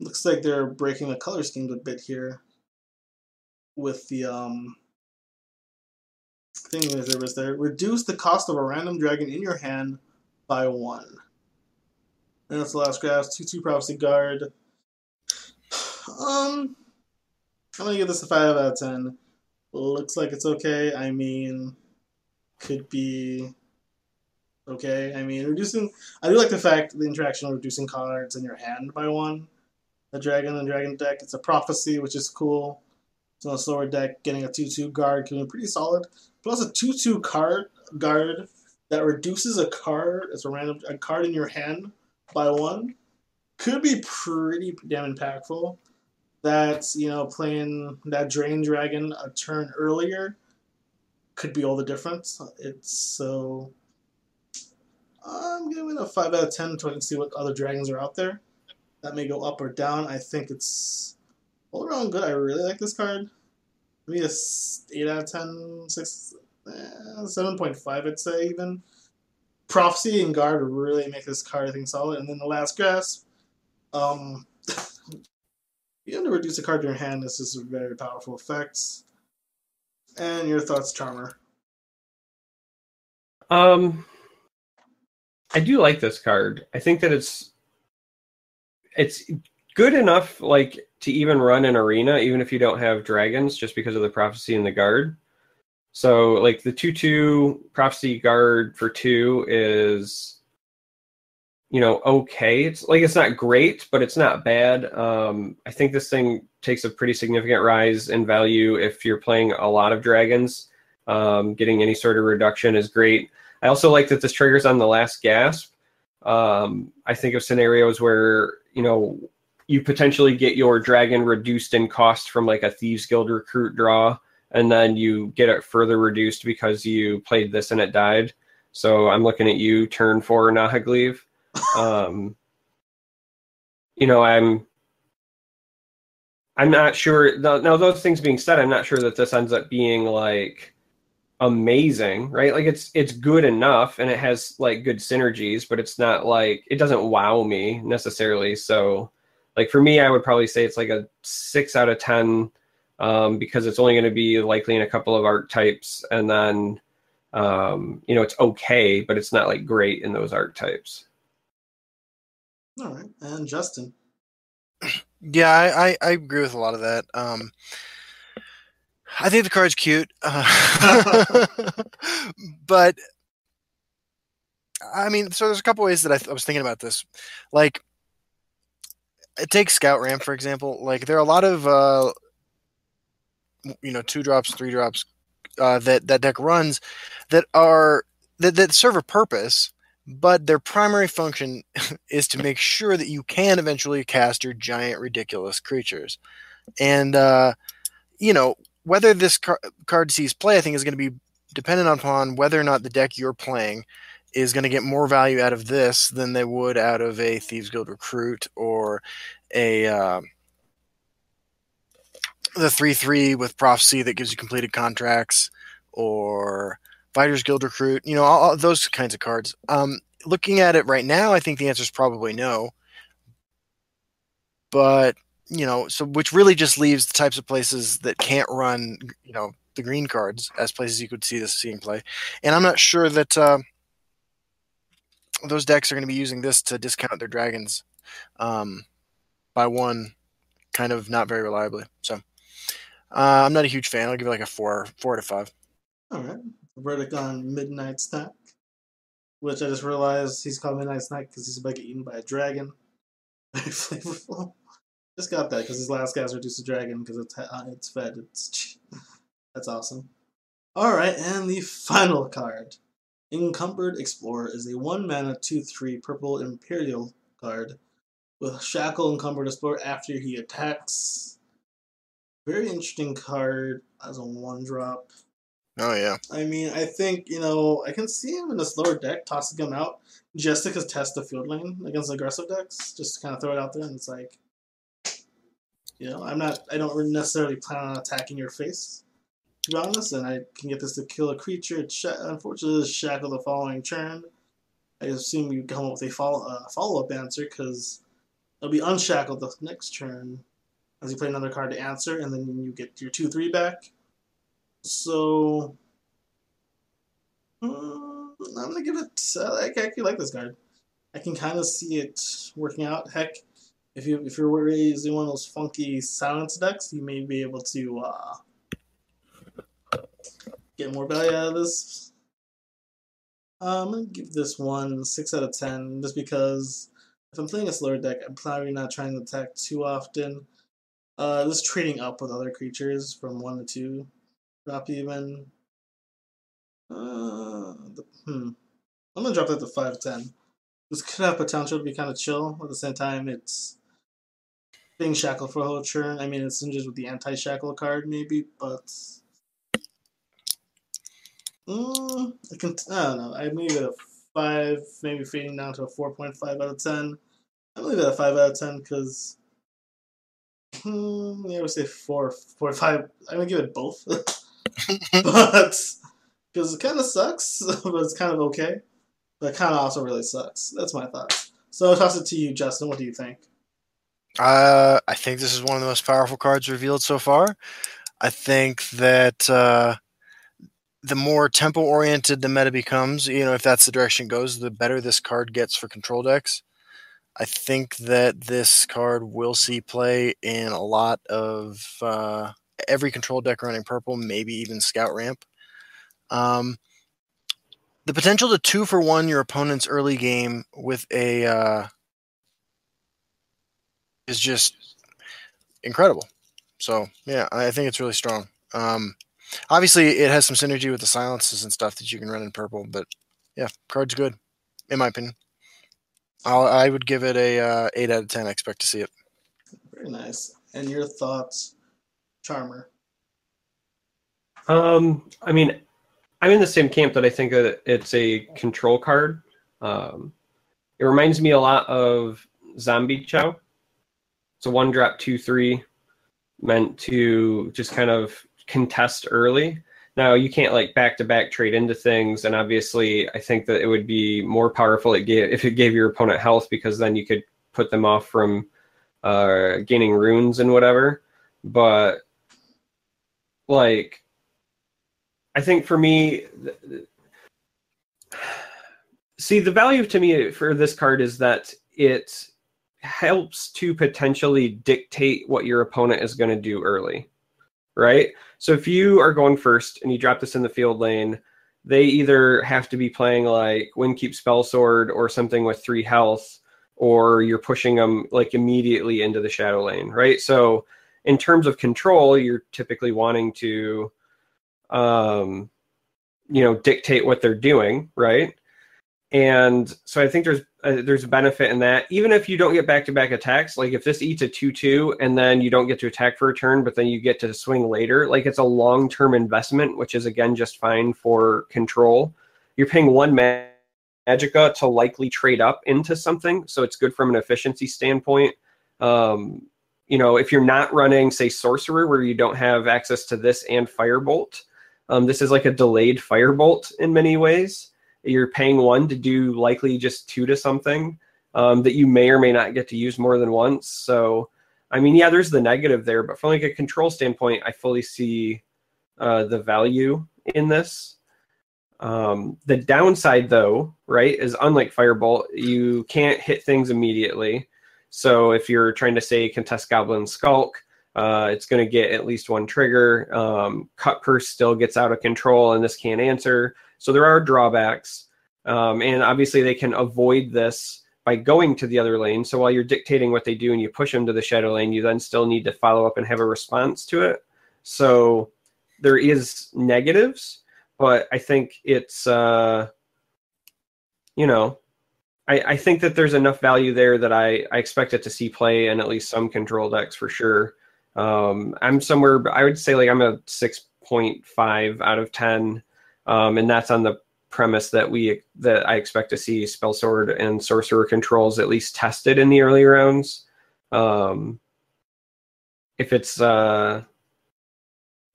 Looks like they're breaking the color schemes a bit here with the um thing that there was there. Reduce the cost of a random dragon in your hand by one. And that's the last gasp. Two two prophecy guard. Um I'm gonna give this a five out of ten. Looks like it's okay. I mean could be okay. I mean reducing I do like the fact the interaction of reducing cards in your hand by one. The dragon and dragon deck. It's a prophecy, which is cool. So on a slower deck, getting a 2-2 guard can be pretty solid. Plus a 2-2 card guard that reduces a card as a random a card in your hand by one could be pretty damn impactful. That's you know playing that drain dragon a turn earlier could be all the difference. It's so I'm giving it a five out of ten to see what other dragons are out there. That may go up or down. I think it's all around good. I really like this card. Maybe a 8 out of 10, 6, eh, 7.5, I'd say, even. Prophecy and Guard really make this card, I think, solid. And then the last gasp. Um, you to reduce a card to your hand. This is a very powerful effect. And your thoughts, Charmer? Um, I do like this card. I think that it's it's good enough like to even run an arena even if you don't have dragons just because of the prophecy and the guard so like the 2-2 prophecy guard for 2 is you know okay. It's like it's not great but it's not bad. Um i think this thing takes a pretty significant rise in value if you're playing a lot of dragons. Um getting any sort of reduction is great. I also like that this triggers on the last gasp. Um i think of scenarios where you know you potentially get your dragon reduced in cost from like a Thieves Guild recruit draw, and then you get it further reduced because you played this and it died. So I'm looking at you, turn four Nahagliiv. Um, you know, I'm I'm not sure. Now, those things being said, I'm not sure that this ends up being like amazing, right? Like it's it's good enough and it has like good synergies, but it's not like it doesn't wow me necessarily. So like for me, I would probably say it's like a six out of ten um, because it's only going to be likely in a couple of archetypes, and then um, you know it's okay, but it's not like great in those archetypes. All right, and Justin. Yeah, I, I, I agree with a lot of that. Um, I think the card's cute, uh, but I mean, so there's a couple ways that I, th- I was thinking about this. Like, take Scout Ram for example. Like there are a lot of uh, you know two drops, three drops uh, that that deck runs that are that, that serve a purpose, but their primary function is to make sure that you can eventually cast your giant ridiculous creatures, and uh, you know whether this car- card sees play, I think is going to be dependent upon whether or not the deck you're playing is going to get more value out of this than they would out of a Thieves Guild recruit or a uh, the three three with prophecy that gives you completed contracts, or Fighters Guild recruit, you know, all, all those kinds of cards. Um, looking at it right now, I think the answer is probably no. But you know, so which really just leaves the types of places that can't run, you know, the green cards as places you could see this seeing play. And I'm not sure that uh, those decks are going to be using this to discount their dragons um, by one, kind of not very reliably. So uh, I'm not a huge fan. I'll give it like a four, four out of five. All right. Verdict on Midnight Snack, which I just realized he's called Midnight Snack because he's about to get eaten by a dragon. Very flavorful. Just got that because his last guy's reduced to dragon because it's uh, it's fed. It's that's awesome. All right, and the final card, Encumbered Explorer, is a one mana two three purple Imperial card with Shackle Encumbered Explorer after he attacks. Very interesting card as a one drop. Oh yeah. I mean, I think you know I can see him in this lower deck tossing him out just to test the field lane against aggressive decks. Just to kind of throw it out there, and it's like, you know, I'm not. I don't necessarily plan on attacking your face, to be honest. And I can get this to kill a creature. Sh- unfortunately, it's shackle the following turn. I assume you come up with a follow uh, follow up answer because it'll be unshackled the next turn as you play another card to answer, and then you get your two three back. So uh, I'm gonna give it. Uh, I actually like this card. I can kind of see it working out. Heck, if you if you're using one of those funky silence decks, you may be able to uh, get more value out of this. Uh, I'm gonna give this one six out of ten, just because if I'm playing a slower deck, I'm probably not trying to attack too often. Uh, just trading up with other creatures from one to two drop even. Uh, the, hmm. I'm gonna drop that to five ten. This could have potential to be kind of chill. At the same time, it's being shackled for a whole turn. I mean, it's just with the anti-shackle card, maybe, but mm, I can. I don't know. I maybe a five, maybe fading down to a four point five out of ten. I believe it a five out of ten because. Hmm, I would say four, four, five. I'm gonna give it both. but because it kind of sucks, but it's kind of okay. But kind of also really sucks. That's my thoughts. So I'll toss it to you, Justin. What do you think? Uh, I think this is one of the most powerful cards revealed so far. I think that uh, the more tempo oriented the meta becomes, you know, if that's the direction it goes, the better this card gets for control decks. I think that this card will see play in a lot of uh, every control deck running purple, maybe even scout ramp. Um, the potential to two for one your opponent's early game with a uh, is just incredible. So yeah, I think it's really strong. Um, obviously, it has some synergy with the silences and stuff that you can run in purple, but yeah, card's good, in my opinion. I'll, I would give it a uh, eight out of ten. I expect to see it. Very nice. And your thoughts, Charmer? Um, I mean, I'm in the same camp that I think that it's a control card. Um, it reminds me a lot of Zombie Chow. It's a one drop two three, meant to just kind of contest early. Now you can't like back to back trade into things, and obviously I think that it would be more powerful if it gave your opponent health because then you could put them off from uh, gaining runes and whatever. But like I think for me, see the value to me for this card is that it helps to potentially dictate what your opponent is going to do early, right? So if you are going first and you drop this in the field lane, they either have to be playing like Windkeep Spell Sword or something with three health, or you're pushing them like immediately into the shadow lane, right? So in terms of control, you're typically wanting to um, you know, dictate what they're doing, right? And so I think there's uh, there's a benefit in that. Even if you don't get back to back attacks, like if this eats a two two and then you don't get to attack for a turn, but then you get to swing later, like it's a long term investment, which is again just fine for control. You're paying one magica to likely trade up into something, so it's good from an efficiency standpoint. Um, you know, if you're not running, say, sorcerer, where you don't have access to this and firebolt, Um, this is like a delayed firebolt in many ways. You're paying one to do likely just two to something um, that you may or may not get to use more than once. So, I mean, yeah, there's the negative there, but from like a control standpoint, I fully see uh, the value in this. Um, the downside, though, right, is unlike Firebolt, you can't hit things immediately. So if you're trying to say contest Goblin Skulk, uh, it's going to get at least one trigger. Um, Cut Purse still gets out of control, and this can't answer. So there are drawbacks, um, and obviously they can avoid this by going to the other lane. So while you're dictating what they do and you push them to the shadow lane, you then still need to follow up and have a response to it. So there is negatives, but I think it's uh, you know, I, I think that there's enough value there that I, I expect it to see play in at least some control decks for sure. Um, I'm somewhere, I would say like I'm a 6.5 out of 10. Um, and that's on the premise that we that I expect to see spell sword and sorcerer controls at least tested in the early rounds. Um, if it's uh,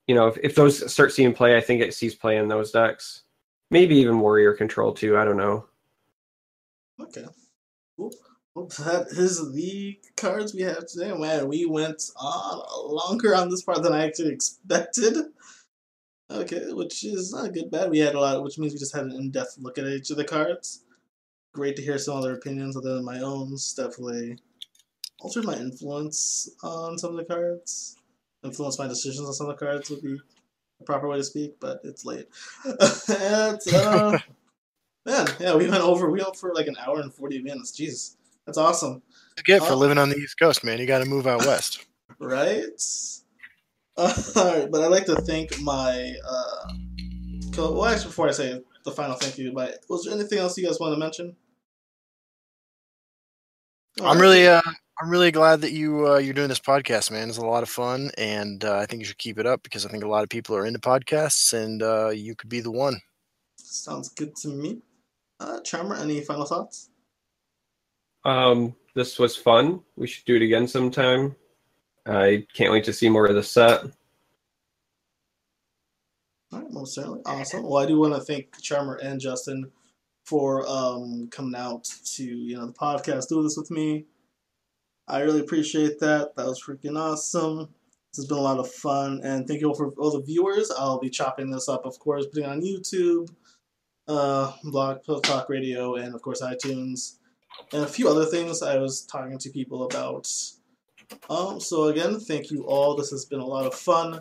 you know if, if those start seeing play, I think it sees play in those decks. Maybe even warrior control too. I don't know. Okay. Cool. Well, that is the cards we have today. Man, we went on longer on this part than I actually expected. Okay, which is not good bad. We had a lot, which means we just had an in-depth look at each of the cards. Great to hear some other opinions other than my own. It's definitely altered my influence on some of the cards. Influence my decisions on some of the cards would be the proper way to speak, but it's late. uh, man, yeah, we went over. We went for like an hour and forty minutes. Jesus, that's awesome. It's good for Oh. living on the East Coast, man. You got to move out west. right? Uh, all right, but I'd like to thank my. Uh, co- well, actually, before I say the final thank you, but was there anything else you guys want to mention? All I'm right. really, uh, I'm really glad that you uh, you're doing this podcast, man. It's a lot of fun, and uh, I think you should keep it up because I think a lot of people are into podcasts, and uh, you could be the one. sounds good to me. Uh, Charmer, any final thoughts? Um, this was fun. We should do it again sometime. I can't wait to see more of the set. All right, most certainly. Awesome. Well, I do want to thank Charmer and Justin for um, coming out to you know the podcast, do this with me. I really appreciate that. That was freaking awesome. This has been a lot of fun, and thank you all for all the viewers. I'll be chopping this up, of course, putting it on YouTube, uh, Blog Talk Radio, and of course iTunes, and a few other things I was talking to people about. Um, so again, thank you all. This has been a lot of fun.